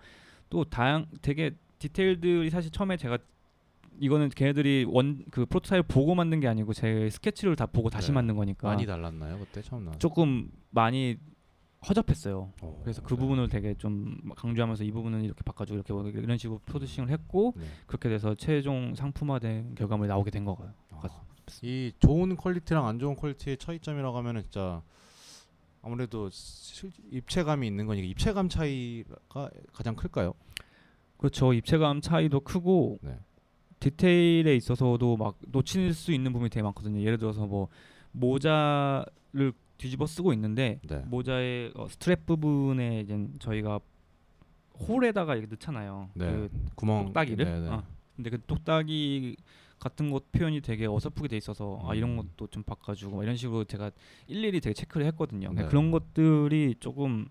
또 다양 되게 디테일들이 사실 처음에 제가 이거는 걔네들이 원 그 프로토타입 보고 만든 게 아니고 제 스케치를 다 보고 다시 네. 만든 거니까 많이 달랐나요 그때 처음 나왔을 조금 많이 허접했어요. 때? 어, 그래서 그 네. 부분을 되게 좀 강조하면서 이 부분은 이렇게 바꿔주고 이렇게 뭐 이런 식으로 producing을 했고 네. 그렇게 돼서 최종 상품화된 결과물이 나오게 된 거예요. 아, 이 좋은 quality랑 안 좋은 quality의 차이점이라고 하면은 진짜 아무래도 실, 입체감이 있는 거니까 입체감 차이가 가장 클까요? 그렇죠. 입체감 차이도 크고 네. 디테일에 있어서도 막 놓칠 수 있는 부분이 되게 많거든요. 예를 들어서 뭐 모자를 뒤집어 쓰고 있는데 네. 모자의 어, 스트랩 부분에 이제 저희가 홀에다가 이렇게 넣잖아요. 네. 그 구멍 꼭다기를. 네, 네. 어. 근데 그 똑딱이 같은 것 표현이 되게 어설프게 돼 있어서 아 이런 음. 것도 좀 바꿔주고 막 이런 식으로 제가 일일이 되게 체크를 했거든요. 그러니까 네. 그런 것들이 조금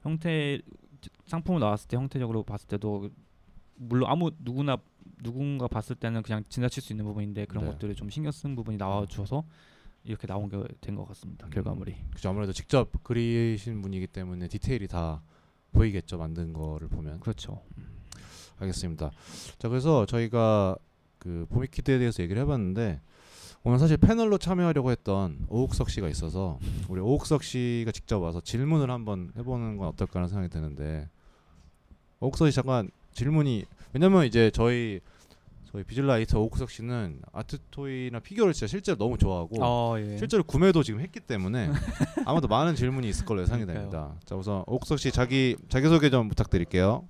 형태 상품을 나왔을 때 형태적으로 봤을 때도 물론 아무 누구나 누군가 봤을 때는 그냥 지나칠 수 있는 부분인데 그런 네. 것들을 좀 신경 쓴 부분이 나와 주어서 이렇게 나온 게 된 것 같습니다. 음. 결과물이. 그죠 아무래도 직접 그리신 분이기 때문에 디테일이 다 보이겠죠 만든 거를 보면 그렇죠. 알겠습니다. 자 그래서 저희가 그 보미키드에 대해서 얘기를 해봤는데 오늘 사실 패널로 참여하려고 했던 오욱석 씨가 있어서 우리 오욱석 씨가 직접 와서 질문을 한번 해보는 건 어떨까 하는 생각이 드는데 오욱석 씨 잠깐 질문이 왜냐면 이제 저희 저희 비즐라 에디터 오욱석 씨는 art toy나 피규어를 진짜 실제로 너무 좋아하고 아 예. 실제로 구매도 지금 했기 때문에 아마도 많은 질문이 있을 걸로 예상이. 됩니다. 자 우선 욱석 씨 자기 자기 소개 좀 부탁드릴게요.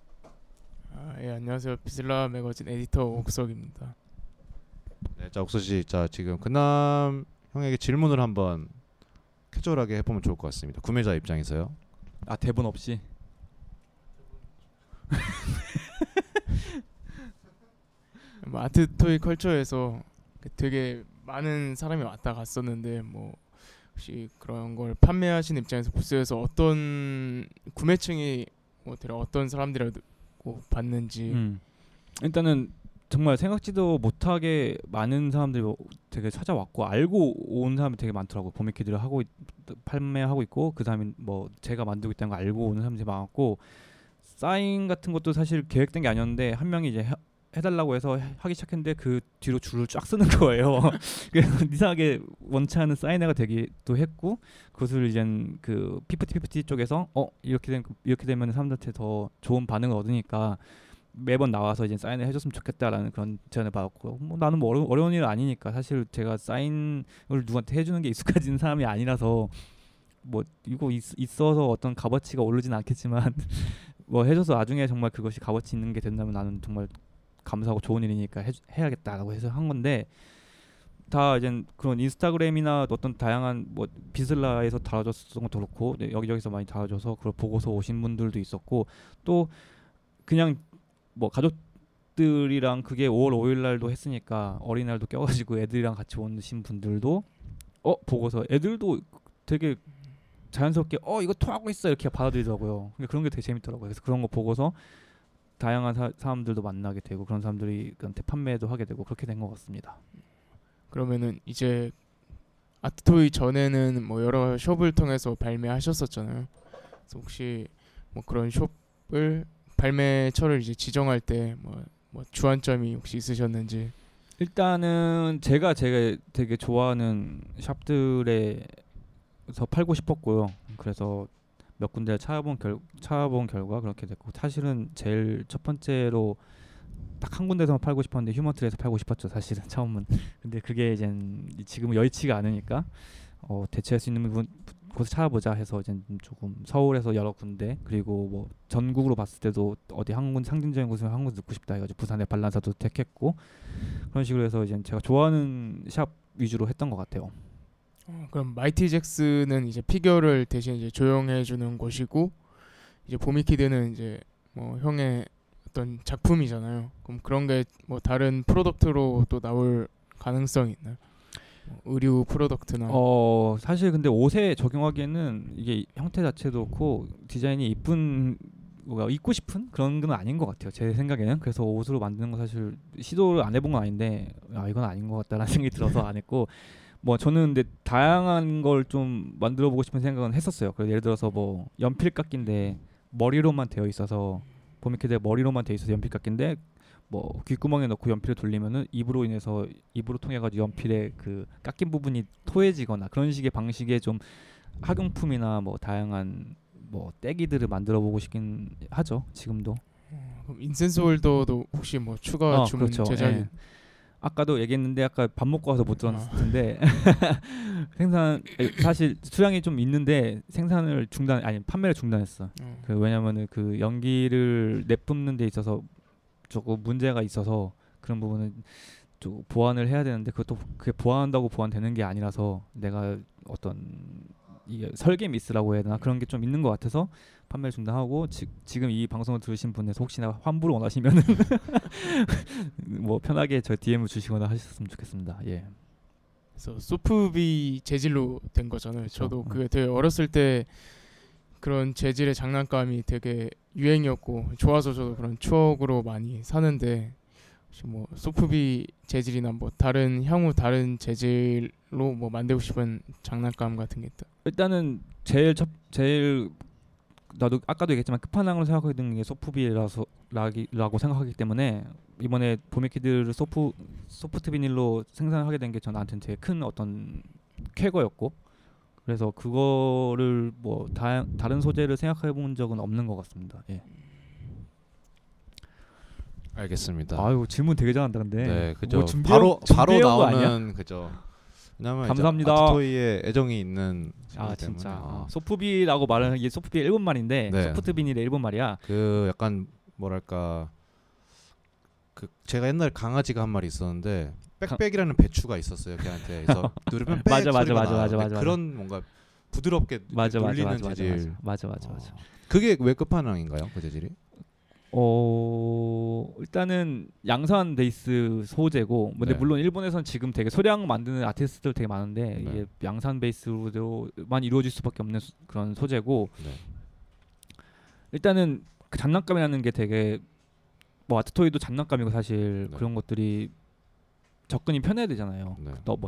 아, 예, 안녕하세요. 비즐라 매거진 에디터 오욱석입니다. 네, 자 옥석 씨, 자 지금 근남 형에게 질문을 한번 캐주얼하게 해보면 좋을 것 같습니다. 구매자 입장에서요. 아 대본 없이. 뭐 아트 토이 컬처에서 그 되게 많은 사람이 왔다 갔었는데 뭐 혹시 그런 걸 판매하시는 입장에서 부스에서 어떤 구매층이 뭐 대략 어떤 사람들이라고 봤는지 음. 일단은 정말 생각지도 못하게 많은 사람들이 뭐 되게 찾아왔고 알고 온 사람이 되게 많더라고 보미키드를 하고 있, 판매하고 있고 그 다음에 뭐 제가 만들고 있다는 걸 알고 오는 사람들이 많았고 사인 같은 것도 사실 계획된 게 아니었는데 한 명이 이제 해, 해달라고 해서 해- 하기 시작했는데 그 뒤로 줄을 쫙 쓰는 거예요. 그래서 이상하게 원치 않은 사인회가 되기도 했고 그것을 이젠 그 PPT PPT 쪽에서 어 이렇게 된 이렇게 되면 사람들한테 더 좋은 반응을 얻으니까 매번 나와서 이제 사인을 해줬으면 좋겠다라는 그런 제안을 받았고 뭐 나는 뭐 어려, 어려운 일 아니니까 사실 제가 사인을 누구한테 해주는 게 익숙해진 사람이 아니라서 뭐 이거 있, 있어서 어떤 값어치가 오르진 않겠지만 뭐 해줘서 나중에 정말 그것이 값어치 있는 게 된다면 나는 정말 감사하고 좋은 일이니까 해, 해야겠다라고 해서 한 건데 다 이제 그런 인스타그램이나 어떤 다양한 뭐 비슬라에서 달아줬던 것도 그렇고 네, 여기저기서 많이 달아줘서 그걸 보고서 오신 분들도 있었고 또 그냥 뭐 가족들이랑 그게 5월 5일 날도 했으니까 어린이날도 껴가지고 애들이랑 같이 오신 분들도 어 보고서 애들도 되게 자연스럽게 어 이거 토하고 있어 이렇게 받아들이더라고요. 근데 그런 게 되게 재밌더라고요. 그래서 그런 거 보고서 다양한 사, 사람들도 만나게 되고 그런 사람들이한테 판매도 하게 되고 그렇게 된 것 같습니다. 그러면은 이제 아트토이 전에는 뭐 여러 숍을 통해서 발매하셨었잖아요. 그래서 혹시 뭐 그런 숍을 발매처를 이제 지정할 때뭐 뭐 주안점이 혹시 있으셨는지 일단은 제가 제가 되게 좋아하는 샵들에서 팔고 싶었고요. 그래서 몇 군데 찾아본 결 찾아본 결과 그렇게 됐고 사실은 제일 첫 번째로 딱 한 군데서만 팔고 싶었는데 휴먼트에서 팔고 싶었죠. 사실은 처음은. 근데 그게 이제 지금은 여의치가 않으니까 어, 대체할 수 있는 부분 곳을 찾아보자 해서 이제 조금 서울에서 여러 군데 그리고 뭐 전국으로 봤을 때도 어디 한군 상징적인 곳을 한 군데 넣고 싶다 해가지고 부산의 발란사도 택했고 그런 식으로 해서 이제 제가 좋아하는 샵 위주로 했던 것 같아요. 어, 그럼 마이티 잭스는 이제 피규어를 대신 이제 조형해 주는 곳이고 이제 보미키드는 이제 뭐 형의 어떤 작품이잖아요. 그럼 그런 게 뭐 다른 product로 또 나올 가능성이 있나요? 뭐 의류 product나 어 사실 근데 옷에 적용하기에는 이게 형태 자체도 그렇고 디자인이 이쁜 뭐가 입고 싶은 그런 건 아닌 것 같아요 제 생각에는 그래서 옷으로 만드는 거 사실 시도를 안 해본 건 아닌데 아 이건 아닌 것 같다라는 생각이 들어서 안 했고 뭐 저는 근데 다양한 걸 좀 만들어 보고 싶은 생각은 했었어요 그래서 예를 들어서 뭐 연필 깎기인데 머리로만 되어 있어서 보미키드 머리로만 되어 있어서 연필 깎기인데 뭐 귓구멍에 넣고 연필을 돌리면은 입으로 인해서 입으로 통해 가지고 연필의 그 깎인 부분이 토해지거나 그런 식의 방식의 좀 학용품이나 뭐 다양한 뭐 떼기들을 만들어 보고 싶긴 하죠 지금도 어, 그럼 인센스 홀더도 혹시 뭐 추가 어, 주문 그렇죠. 제작이 예. 아까도 얘기했는데 아까 밥 먹고 와서 못 들었을 아. 텐데. 생산 사실 수량이 좀 있는데 생산을 중단 아니 판매를 중단했어. 어, 그 왜냐면은 그 연기를 내뿜는 데 있어서 조금 문제가 있어서 그런 부분은 좀 보완을 해야 되는데 그것도 그게 보완한다고 보완되는 게 아니라서 내가 어떤 이게 설계 미스라고 해야 되나 그런 게 좀 있는 것 같아서 판매를 중단하고 지, 지금 이 방송을 들으신 분에서 혹시나 환불을 원하시면은 뭐 편하게 저 DM을 주시거나 하셨으면 좋겠습니다. 예. 그래서 소프비 재질로 된 거잖아요. 저도 음. 그게 되게 어렸을 때 그런 재질의 장난감이 되게 유행이었고 좋아서 저도 그런 추억으로 많이 사는데 혹시 뭐 소프비 재질이나 뭐 다른 향후 다른 재질로 뭐 만들고 싶은 장난감 같은 게 있다. 일단은 제일 첫 제일 나도 아까도 얘기했지만 끝판왕으로 생각하는 게 소프비라서 라고 생각하기 때문에 이번에 보메키드를 소프 소프트 비닐로 생산하게 된게 저한테는 되게 큰 어떤 쾌거였고 그래서 그거를 뭐 다, 다른 소재를 생각해 본 적은 없는 것 같습니다. 예. 알겠습니다. 아유 질문 되게 잘한다 근데. 네, 그죠. 뭐 준비해- 바로 바로? 나오는 그죠. 왜냐면 감사합니다. 아트토이에 애정이 있는 아 진짜 어. 소프비라고 말하는 게 소프비의 일본 말인데 네. 소프트 비닐의 일본 말이야. 그 약간 뭐랄까 그 제가 옛날에 강아지가 한 마리 있었는데 빽빽이라는 배추가 있었어요 걔한테 그래서 누르면 빽 맞아, 맞아, 소리가 맞아, 나. 맞아, 맞아, 그런 뭔가 부드럽게 맞아 맞아 맞아 맞아 맞아 맞아 맞아. 맞아. 어. 그게 왜 끝판왕인가요 그 재질이 어 일단은 양산 베이스 소재고 근데 네. 물론 일본에선 지금 되게 소량 만드는 아티스트들 되게 많은데 네. 이게 양산 베이스로만 이루어질 수밖에 없는 수- 그런 소재고 네. 일단은 그 장난감이라는 게 되게 뭐 아트토이도 장난감이고 사실 네. 그런 것들이 접근이 편해야 되잖아요. 네. 너뭐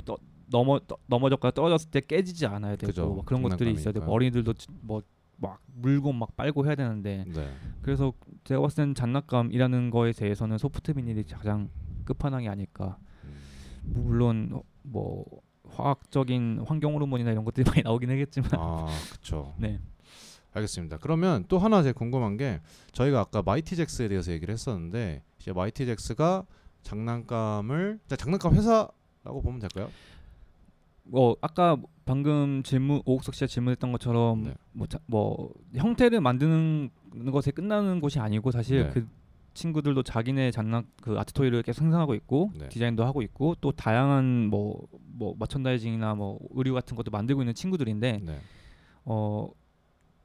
넘어 떠, 넘어졌거나 떨어졌을 때 깨지지 않아야 되고 그죠. 막 그런 것들이 있어야 되고. 어린이들도 뭐 막 물고 막 빨고 해야 되는데 네. 그래서 제가 봤을 때는 장난감이라는 거에 대해서는 소프트 비닐이 가장 끝판왕이 아닐까. 음. 물론 어, 뭐 화학적인 환경 호르몬이나 이런 것들이 많이 나오긴 하겠지만 아 그렇죠 네. 알겠습니다. 그러면 또 하나 제가 궁금한 게 저희가 아까 마이티 잭스에 대해서 얘기를 했었는데 이제 마이티 잭스가 장난감을 자, 장난감 회사라고 보면 될까요? 뭐 아까 방금 질문 오욱석 씨가 질문했던 것처럼 네. 뭐, 자, 뭐 형태를 만드는 것에 끝나는 곳이 아니고 사실 네. 그 친구들도 자기네 장난 그 art toy를 계속 생산하고 있고 네. 디자인도 하고 있고 또 다양한 뭐뭐 머천다이징이나 뭐 의류 같은 것도 만들고 있는 친구들인데 네. 어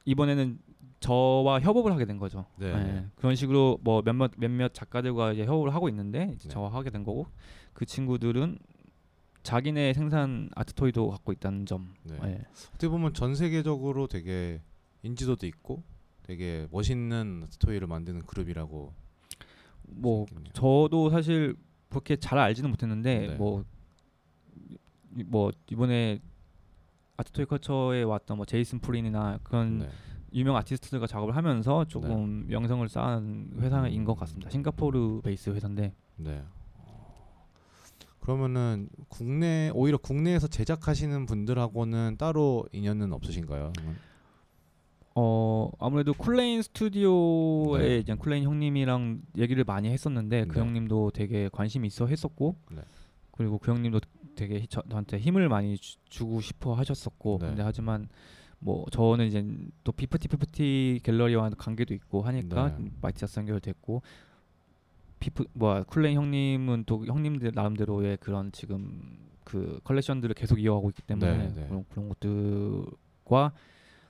이번에는 저와 협업을 하게 된 거죠. 네. 예, 그런 식으로 뭐 몇몇 몇몇 작가들과 이제 협업을 하고 있는데 네. 저와 하게 된 거고 그 친구들은 자기네 생산 아트 토이도 갖고 있다는 점. 네. 예. 어떻게 보면 전 세계적으로 되게 인지도도 있고 되게 멋있는 스토리를 만드는 그룹이라고 뭐 생각했네요. 저도 사실 그렇게 잘 알지는 못했는데 네. 뭐, 이- 뭐 이번에 아트 토이 컬처에 왔던 뭐 제이슨 프리니나 그런 네. 유명 아티스트들과 작업을 하면서 조금 명성을 쌓은 회사인 것 음. 같습니다. 싱가포르 베이스 회사인데 네. 어, 그러면은 국내 오히려 국내에서 제작하시는 분들하고는 따로 인연은 없으신가요? 어 아무래도 쿨레인 스튜디오에 네. 이제 쿨레인 형님이랑 얘기를 많이 했었는데 그 네. 형님도 되게 관심이 있어 했었고 네. 그리고 그 형님도 되게 히- 저, 저한테 힘을 많이 주, 고 싶어 하셨었고 네. 근데 하지만 뭐 저는 이제 또 피프티 피프티 갤러리와 관계도 있고 하니까 네. 마이티 잭스 연결됐고 피프 뭐 쿨레인 형님은 또 형님들 나름대로의 그런 지금 그 컬렉션들을 계속 이어가고 있기 때문에 네, 네. 그런 그런 것들과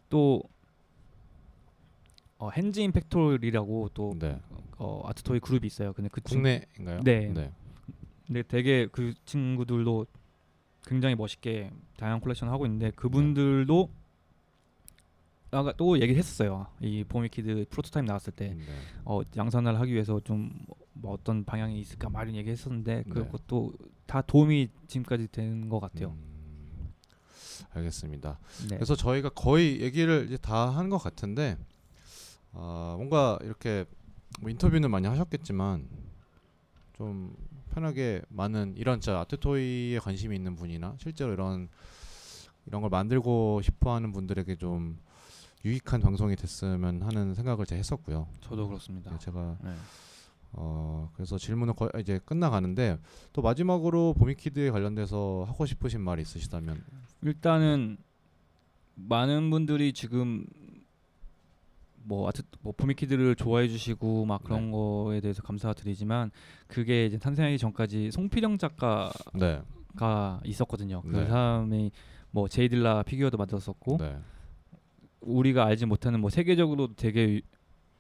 또 어, 핸즈 인 팩토리라고 또 네. 어, art toy 그룹이 있어요. 근데 그 친- 국내인가요? 네. 네. 근데 되게 그 친구들도 굉장히 멋있게 다양한 컬렉션 하고 있는데 그분들도 아까 또 얘기했었어요. 이 보미키드 프로토타입 나왔을 때 네. 어, 양산을 하기 위해서 좀 뭐 어떤 방향이 있을까 막 이런 얘기했었는데 네. 그것도 다 도움이 지금까지 된 것 같아요. 음, 알겠습니다. 네. 그래서 저희가 거의 얘기를 이제 다 한 것 같은데 아, 뭔가 이렇게 뭐 인터뷰는 많이 하셨겠지만 좀 편하게 많은 이런 자 아트토이에 관심이 있는 분이나 실제로 이런 이런 걸 만들고 싶어하는 분들에게 좀 유익한 방송이 됐으면 하는 생각을 제가 했었고요. 저도 그렇습니다. 네, 제가 네. 어 그래서 질문은 거의 이제 끝나가는데 또 마지막으로 보미키드에 관련돼서 하고 싶으신 말 있으시다면 일단은 많은 분들이 지금 뭐 아트 뭐 보미키드를 좋아해 주시고 막 그런 네. 거에 대해서 감사드리지만 그게 이제 탄생하기 전까지 송필영 작가가 네, 있었거든요. 그 네. 사람이 뭐 제이딜라 피규어도 만들었었고 네. 우리가 알지 못하는 뭐 세계적으로 되게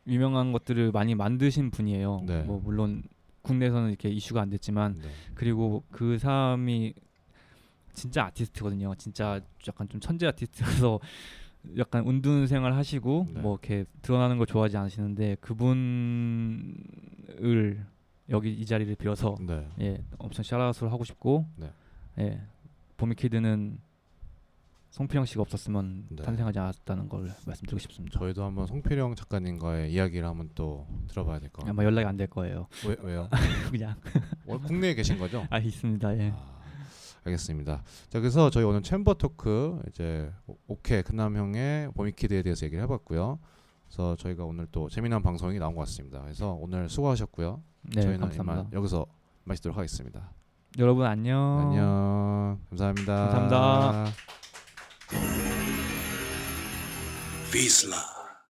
유- 유명한 것들을 많이 만드신 분이에요. 네. 뭐 물론 국내에서는 이렇게 이슈가 안 됐지만 네. 그리고 그 사람이 진짜 아티스트거든요. 진짜 약간 좀 천재 아티스트라서 약간 운둔 생활 하시고 네. 뭐 이렇게 드러나는 걸 좋아하지 않으시는데 그분을 여기 이 자리를 빌어서 네. 예 엄청 샤라웃을 하고 싶고 네. 예 보미키드는 송필영 씨가 없었으면 네. 탄생하지 않았다는 걸 말씀드리고 싶습니다. 저희도 한번 송필영 작가님과의 이야기를 한번 또 들어봐야 될 것 같아요. 아마 연락이 안 될 거예요. 왜, 왜요? 그냥 어, 국내에 계신 거죠? 아 있습니다. 예. 아, 알겠습니다. 자 그래서 저희 오늘 챔버 토크 이제 오- 오케 큰남형의 보미키드에 대해서 얘기를 해봤고요. 그래서 저희가 오늘 또 재미난 방송이 나온 것 같습니다. 그래서 오늘 수고하셨고요. 네 저희는 감사합니다. 여기서 마치도록 하겠습니다. 여러분 안녕. 안녕. 감사합니다. 감사합니다. Visla.